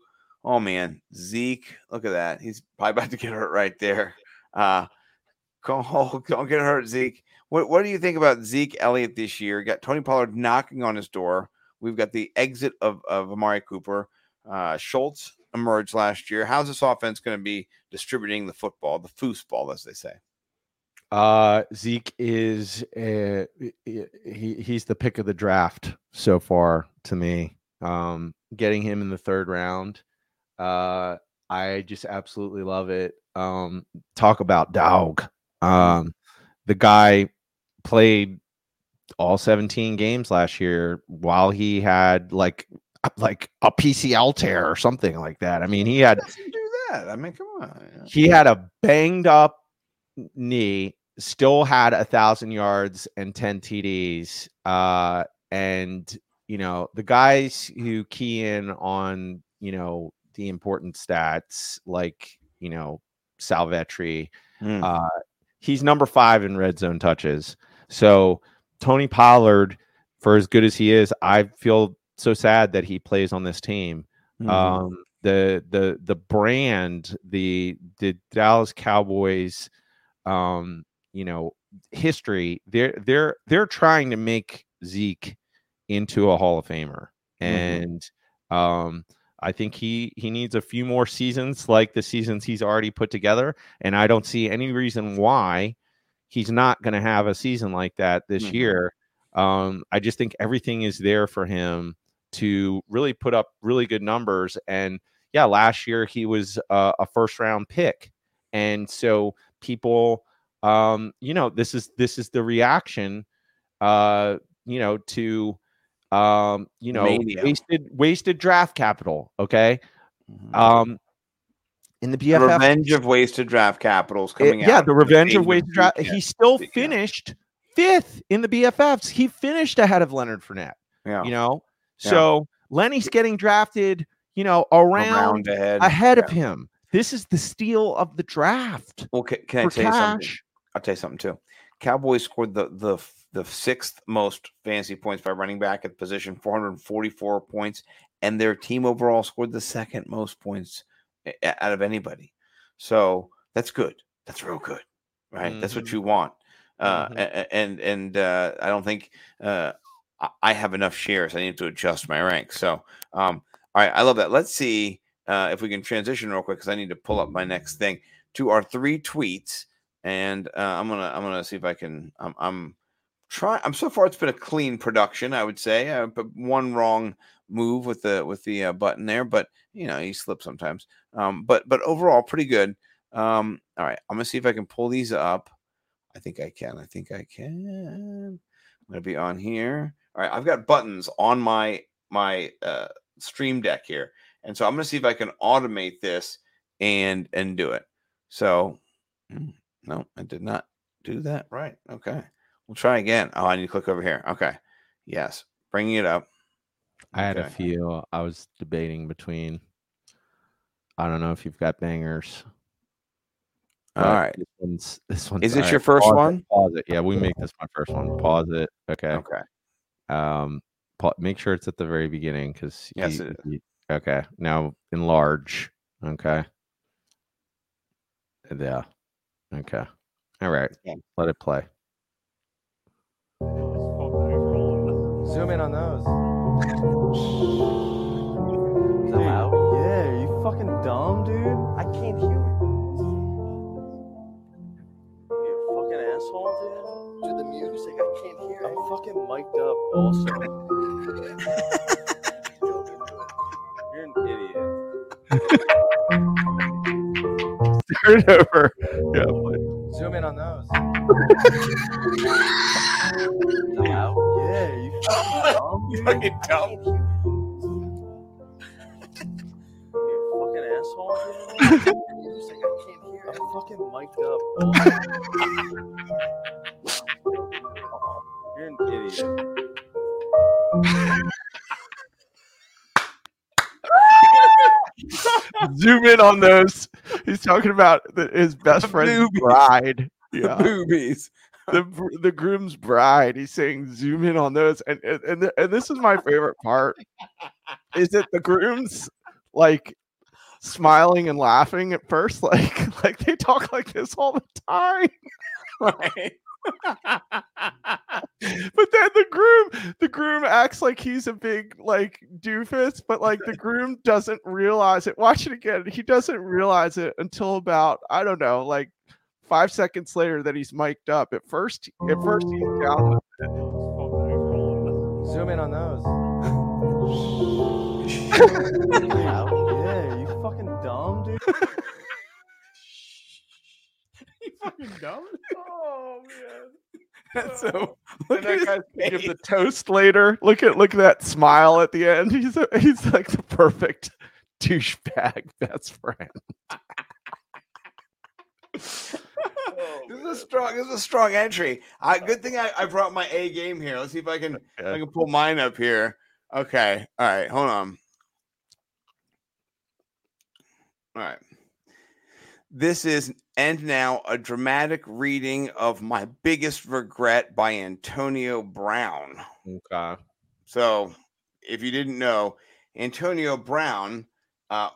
Speaker 6: oh man, Zeke, look at that. He's probably about to get hurt right there. Uh, don't, don't get hurt, Zeke. What, what do you think about Zeke Elliott this year? Got Tony Pollard knocking on his door. We've got the exit of, of Amari Cooper. Uh, Schultz emerged last year. How's this offense going to be distributing the football, the foosball, as they say?
Speaker 5: Uh, Zeke is uh, he he's the pick of the draft so far to me. Um, getting him in the third round, uh, I just absolutely love it. Um, talk about dog. Um, the guy played all 17 games last year while he had like like a PCL tear or something like that. I mean, he had
Speaker 6: do that. I mean, come on.
Speaker 5: he had a banged up knee, still had a thousand yards and 10 TDs. Uh, and you know, the guys who key in on, you know, the important stats like, you know, Salvetri,
Speaker 6: Hmm.
Speaker 5: uh, he's number five in red zone touches. So Tony Pollard, for as good as he is, I feel so sad that he plays on this team
Speaker 6: Mhm.
Speaker 5: um the the the brand the the Dallas Cowboys um you know history they're they're they're trying to make Zeke into a Hall of Famer and um I think he he needs a few more seasons like the seasons he's already put together and I don't see any reason why he's not going to have a season like that this
Speaker 6: Mhm.
Speaker 5: year um I just think everything is there for him to really put up really good numbers. And yeah, last year he was uh, a first round pick, and so people, um, you know, this is this is the reaction, uh, you know, to um, you know,
Speaker 6: Mania.
Speaker 5: wasted wasted draft capital. Okay,
Speaker 6: Mhm.
Speaker 5: um, in the
Speaker 6: The
Speaker 5: BFF,
Speaker 6: revenge of wasted draft capitals
Speaker 5: it-
Speaker 6: coming out.
Speaker 5: yeah, the revenge of wasted draft. He still
Speaker 6: Yeah.
Speaker 5: finished fifth in the BFFs. He finished ahead of Leonard Fournette
Speaker 6: yeah.
Speaker 5: you know
Speaker 6: Yeah.
Speaker 5: so lenny's getting drafted you know around,
Speaker 6: around ahead.
Speaker 5: ahead of him this is the steal of the draft
Speaker 6: Well, can, can I tell you something?
Speaker 5: cash
Speaker 6: I'll tell you something too. Cowboys scored the the the sixth most fantasy points by running back at position, 444 points, and their team overall scored the second most points out of anybody. So that's good. That's real good, right? That's what
Speaker 5: Mhm.
Speaker 6: you want. Uh,
Speaker 5: Mhm.
Speaker 6: a- and and uh, I don't think uh, I- I have enough shares. I need to adjust my rank. So, um, all right, I love that. Let's see uh, if we can transition real quick because I need to pull up my next thing to our three tweets, and uh, I'm gonna I'm gonna see if I can. I'm I'm trying. I'm so far. It's been a clean production, I would say. Uh, but one wrong move with the with the uh, button there, but you know you slip sometimes. Um, but but overall, pretty good. Um, all right, I'm gonna see if I can pull these up. I think I can. I think I can. I'm gonna be on here. All right, I've got buttons on my my uh, stream deck here, and so I'm gonna see if I can automate this and and do it. So, hmm, no, I did not do that right. Okay, we'll try again. Oh, I need to click over here. Okay, yes, bringing it up.
Speaker 5: i had a few i was debating between i don't know if you've got bangers
Speaker 6: All
Speaker 5: but
Speaker 6: right.
Speaker 5: this one's this one's
Speaker 6: Is this your
Speaker 5: right,
Speaker 6: first
Speaker 5: pause it,
Speaker 6: one?
Speaker 5: pause it yeah we make this my first one pause it okay
Speaker 6: Okay.
Speaker 5: um pa- make sure it's at the very beginning because
Speaker 6: Yes, it is.
Speaker 5: okay now enlarge okay yeah okay all right
Speaker 6: Yeah.
Speaker 5: let it play
Speaker 3: Zoom in on those.
Speaker 10: Is that loud?
Speaker 3: Yeah, are you
Speaker 10: fucking dumb, dude? I can't hear you. You fucking asshole, dude.
Speaker 7: Do the music. I can't hear
Speaker 10: I'm
Speaker 7: it.
Speaker 10: fucking mic'd up also. You're an idiot.
Speaker 5: Turn it over. Yeah, please.
Speaker 10: Zoom in on those. Hello? Yeah, you fucking dumb,
Speaker 6: You fucking dumb.
Speaker 10: You fucking asshole, dude.
Speaker 7: Do. I can't hear
Speaker 10: I'm fucking mic'd up. You're an idiot.
Speaker 5: Zoom in on those. He's talking about the, his best friend's
Speaker 6: boobies.
Speaker 5: Bride.
Speaker 6: The boobies.
Speaker 5: the the groom's bride. He's saying zoom in on those, and and and, th- and this is my favorite part. Is that the groom's like smiling and laughing at first, like like they talk like this all the time.
Speaker 6: Right.
Speaker 5: But then the groom, the groom acts like he's a big like doofus, but like the groom doesn't realize it. Watch it again. He doesn't realize it until about I don't know, like five seconds later that he's mic'd up. At first, at first he's down. with it.
Speaker 10: Zoom in on those. yeah, you fucking dumb, dude.
Speaker 6: you fucking dumb.
Speaker 5: Oh man.
Speaker 6: That's so.
Speaker 5: And
Speaker 6: Look
Speaker 5: that
Speaker 6: at
Speaker 5: guy's
Speaker 6: his
Speaker 5: gonna give the toast later. Look at look at that smile at the end. He's a, he's like the perfect douchebag best friend.
Speaker 6: This is a strong. This is a strong entry. I, good thing I, I brought my A game here. Let's see if I can. if I can pull mine up here. Okay. All right. Hold on. All right. This is and now a dramatic reading of My Biggest Regret by Antonio Brown.
Speaker 5: Okay.
Speaker 6: So, if you didn't know, Antonio Brown uh,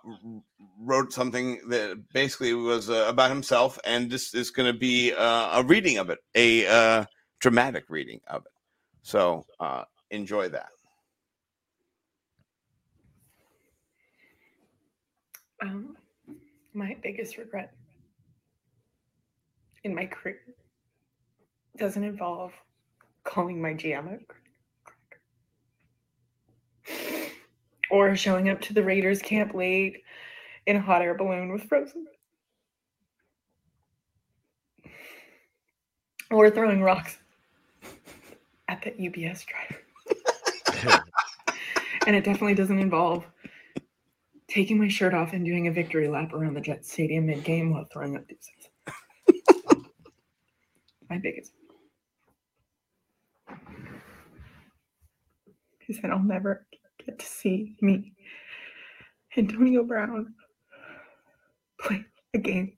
Speaker 6: wrote something that basically was uh, about himself, and this is going to be uh, a reading of it, a uh, dramatic reading of it. So, uh, enjoy that.
Speaker 11: Um, my biggest regret in my career doesn't involve calling my GM a cracker or showing up to the Raiders camp late in a hot air balloon with Frozen or throwing rocks at the UPS driver. and it definitely doesn't involve taking my shirt off and doing a victory lap around the Jet Stadium mid game while throwing up deuces. my biggest. Because then I'll never get to see me, Antonio Brown, play a game.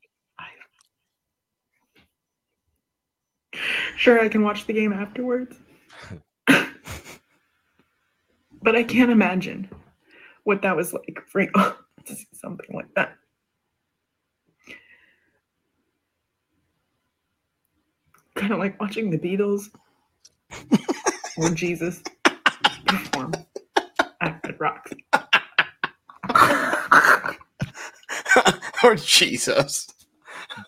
Speaker 11: Sure, I can watch the game afterwards. but I can't imagine what that was like for you to see something like that. Kind of like watching the Beatles or Jesus perform at Red Rocks.
Speaker 6: or Jesus.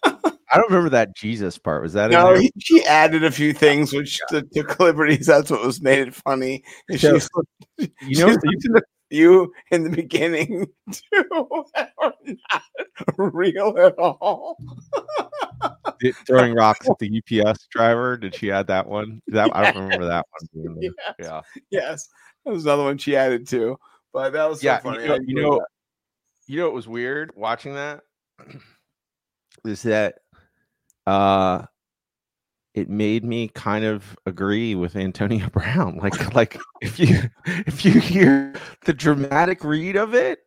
Speaker 5: I don't remember that Jesus part. Was that in
Speaker 6: No, he, she added a few things which to, took liberties. That's what was made it funny. And
Speaker 5: So,
Speaker 6: she
Speaker 5: you
Speaker 6: she
Speaker 5: know-
Speaker 6: slipped in the few in the beginning too that were not real at all.
Speaker 5: Did- throwing rocks at the UPS driver? Did she add that one? That I don't remember that one. being there. Yeah.
Speaker 6: Yes, that was another one she added too. But that was so
Speaker 5: yeah,
Speaker 6: funny.
Speaker 5: You know, you know, you know, what was weird watching that is that uh it made me kind of agree with Antonio Brown. Like, like if you if you hear the dramatic read of it,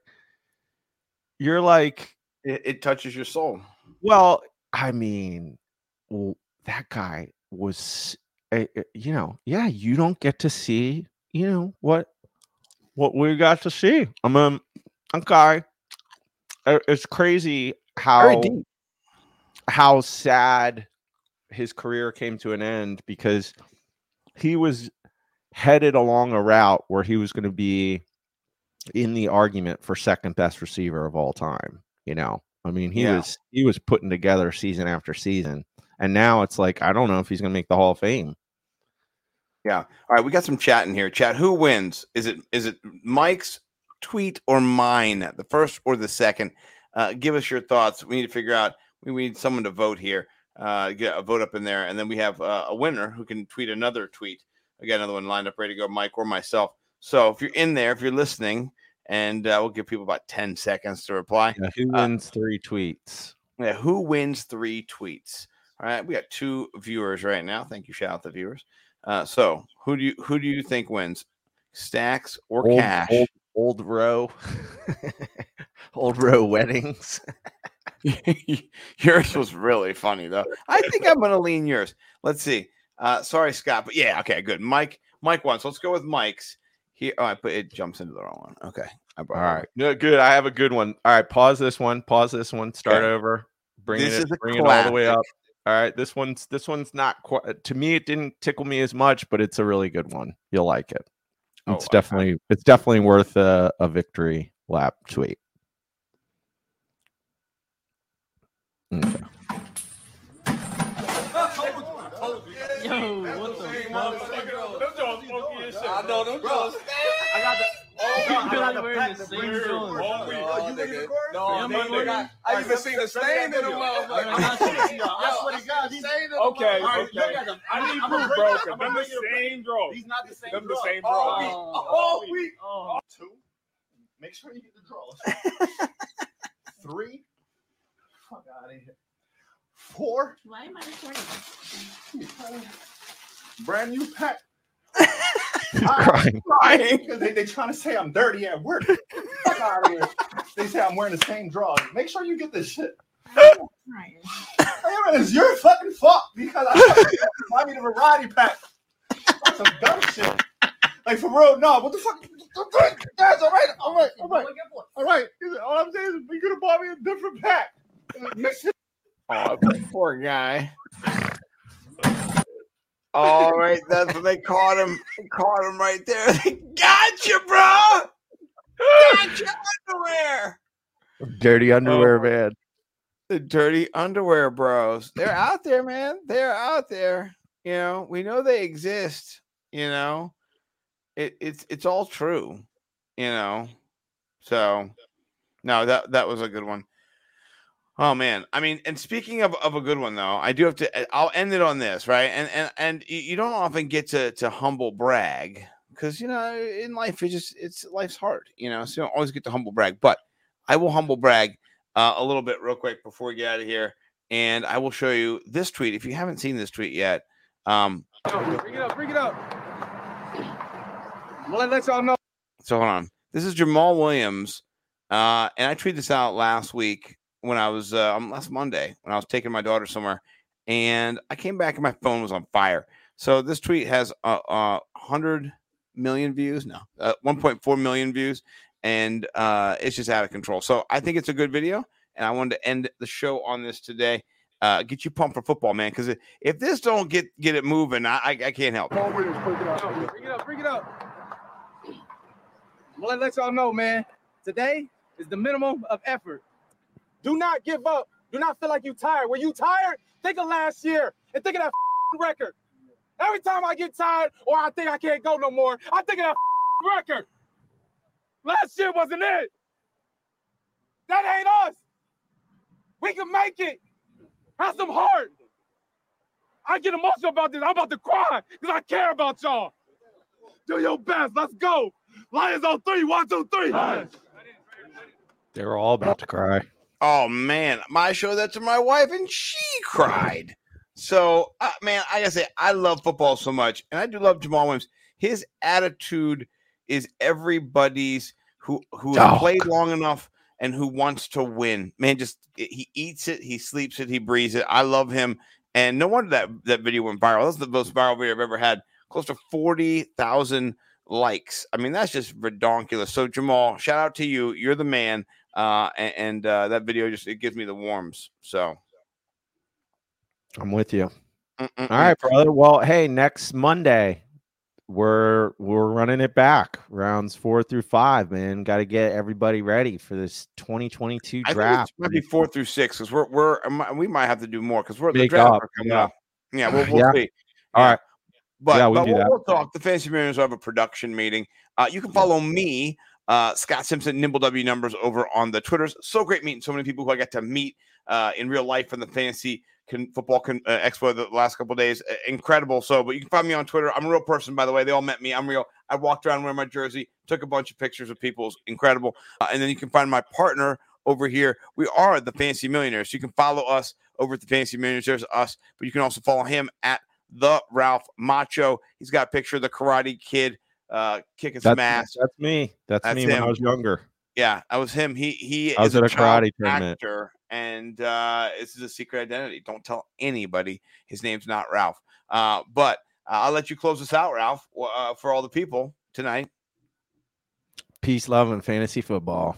Speaker 5: you're like,
Speaker 6: it, it touches your soul.
Speaker 5: well, I mean, w- that guy was, uh, uh, you know, yeah, you don't get to see, you know, what what we got to see. I mean, okay, it's crazy how how sad his career came to an end because he was headed along a route where he was going to be in the argument for second best receiver of all time. You know, I mean, he
Speaker 6: Yeah.
Speaker 5: was he was putting together season after season, and now it's like I don't know if he's going to make the Hall of Fame.
Speaker 6: Yeah. All right, we got some chat in here. Chat, who wins? Is it is it Mike's tweet or mine? The first or the second? Uh, give us your thoughts. We need to figure out. We we need someone to vote here. Uh, get a vote up in there, and then we have uh, a winner who can tweet another tweet. I got another one lined up, ready to go, Mike or myself. So if you're in there, if you're listening, and uh, we'll give people about ten seconds to reply.
Speaker 5: Yeah, who
Speaker 6: Uh,
Speaker 5: wins three tweets?
Speaker 6: Yeah, who wins three tweets? All right, we got two viewers right now. Thank you. Shout out the viewers. Uh, so who do you who do you think wins? Stacks or
Speaker 5: Old,
Speaker 6: cash?
Speaker 5: old, old row, old row weddings.
Speaker 6: yours was really funny though. I think I'm gonna lean yours. Let's see. Uh, sorry, Scott, but yeah, okay, good. Mike, Mike won. So let's go with Mike's. Here, oh, I put it jumps into the wrong one. Okay,
Speaker 5: All
Speaker 6: brought it over.
Speaker 5: right, no, good. I have a good one. All right, pause this one. Pause this one. Start
Speaker 6: Okay.
Speaker 5: over. Bring
Speaker 6: This
Speaker 5: it, bring it all the way up. All right, this one's this one's not quite. Uh, to me, it didn't tickle me as much, but it's a really good one. You'll like it.
Speaker 6: Oh,
Speaker 5: It's
Speaker 6: I-
Speaker 5: definitely it's definitely worth a, a victory lap tweet. Okay.
Speaker 10: Yo, what the fuck?
Speaker 3: I know them girls.
Speaker 10: I got the. Oh,
Speaker 3: I
Speaker 10: you
Speaker 3: got
Speaker 10: guys the same
Speaker 3: weird.
Speaker 10: Jones.
Speaker 3: Oh, you nigga. No,
Speaker 10: Yeah,
Speaker 3: they-
Speaker 10: man,
Speaker 3: they got- I even seen the stain in them motherfuckers.
Speaker 10: I swear to God, these
Speaker 3: Okay,
Speaker 10: All right,
Speaker 3: okay.
Speaker 10: look.
Speaker 3: I need proof, bro,
Speaker 10: bring-
Speaker 3: 'cause
Speaker 10: I'm
Speaker 3: them
Speaker 10: gonna
Speaker 3: the same draws.
Speaker 10: These not the same
Speaker 3: Them the
Speaker 10: draws.
Speaker 3: same
Speaker 10: All week.
Speaker 3: Oh,
Speaker 10: All
Speaker 3: week.
Speaker 10: week. Oh. oh, oh.
Speaker 3: Two. Make sure you get the draws. Three. Fuck out of here. Four.
Speaker 12: Why am I recording?
Speaker 3: Brand new pack.
Speaker 5: crying.
Speaker 3: crying because they, they trying to say I'm dirty at work. Fuck out of here. They say I'm wearing the same drawers. Make sure you get this shit. Hey, man, it's your fucking fault because I buy me the variety pack. That's some dumb shit. Like for real, no. What the fuck? That's all right. All right. All right. All right. All I'm saying is you could have bought me a different pack.
Speaker 6: Oh, poor guy. All right, that's what they caught him. They caught him right there. They got you, bro. Got your underwear.
Speaker 5: Dirty oh, underwear
Speaker 6: Oh.
Speaker 5: man.
Speaker 6: The dirty underwear bros. They're out there, man. They're out there. You know, we know they exist. You know, it, it's it's all true. You know, so no, that that was a good one. Oh man, I mean, and speaking of, of a good one though, I do have to. I'll end it on this, right? And and and you don't often get to to humble brag because you know in life it's just it's life's hard, you know. So you don't always get to humble brag, but I will humble brag uh, a little bit real quick before we get out of here, and I will show you this tweet. If you haven't seen this tweet yet, um,
Speaker 10: Bring it up. Bring it up. Well, let y'all know.
Speaker 6: so hold on. This is Jamaal Williams, uh, and I tweeted this out last week when I was uh, um, last Monday when I was taking my daughter somewhere, and I came back and my phone was on fire. So this tweet has a uh, uh, hundred million views, no, uh, one point four million views, and uh, it's just out of control. So I think it's a good video, and I wanted to end the show on this today. Uh, get you pumped for football, man. Because if this don't get get it moving, I I, I can't help. it.
Speaker 10: Bring it up. Bring it up. Well, let y'all know, man. Today is the minimum of effort. Do not give up. Do not feel like you're tired. When you tired, think of last year and think of that record. Every time I get tired or I think I can't go no more, I think of that record. Last year wasn't it. That ain't us. We can make it. Have some heart. I get emotional about this. I'm about to cry because I care about y'all. Do your best. Let's go. Lions on three. One, two, three.
Speaker 5: They were all about to cry.
Speaker 6: Oh man, I showed that to my wife and she cried. So, uh, man, I gotta say, I love football so much, and I do love Jamaal Williams. His attitude is everybody's who who has
Speaker 5: Oh.
Speaker 6: played long enough and who wants to win. Man, just he eats it, he sleeps it, he breathes it. I love him, and no wonder that that video went viral. That's the most viral video I've ever had. Close to forty thousand likes. I mean, that's just redonkulous. So, Jamaal, shout out to you. You're the man. Uh, and, and uh, that video just it gives me the warms. So,
Speaker 5: I'm with you.
Speaker 6: mm-mm-mm.
Speaker 5: All right, brother. Well, hey, next Monday, we're we're running it back rounds four through five man got to get everybody ready for this 2022
Speaker 6: I think
Speaker 5: draft
Speaker 6: might be four through six because we're we're we might have to do more because we're the draft
Speaker 5: up,
Speaker 6: coming
Speaker 5: yeah.
Speaker 6: up. Yeah, we'll, we'll
Speaker 5: Yeah.
Speaker 6: see.
Speaker 5: all right
Speaker 6: But,
Speaker 5: Yeah, we
Speaker 6: but
Speaker 5: do
Speaker 6: we'll,
Speaker 5: that.
Speaker 6: we'll talk. The Fantasy Millionaires will have a production meeting. Uh, you can follow me, uh, Scott Simpson, Nimble W Numbers, over on the Twitters. So great meeting so many people who I got to meet uh, in real life from the Fantasy Football uh, Expo the last couple of days. Incredible. So, but you can find me on Twitter. I'm a real person, by the way. They all met me. I'm real. I walked around wearing my jersey, took a bunch of pictures with people. Incredible. Uh, and then you can find my partner over here. We are the Fantasy Millionaires. You can follow us over at the Fantasy Millionaires. Us, but you can also follow him at the Ralph Macho. He's got a picture of the Karate Kid uh, kicking some
Speaker 5: that's,
Speaker 6: ass.
Speaker 5: that's me that's,
Speaker 6: That's
Speaker 5: me when i was younger
Speaker 6: Yeah, I was him. He he
Speaker 5: I was
Speaker 6: is
Speaker 5: at a karate tournament.
Speaker 6: actor, and uh, this is a secret identity. Don't tell anybody. His name's not Ralph. Uh, but uh, I'll let you close this out, Ralph, uh, for all the people tonight.
Speaker 5: peace love and fantasy football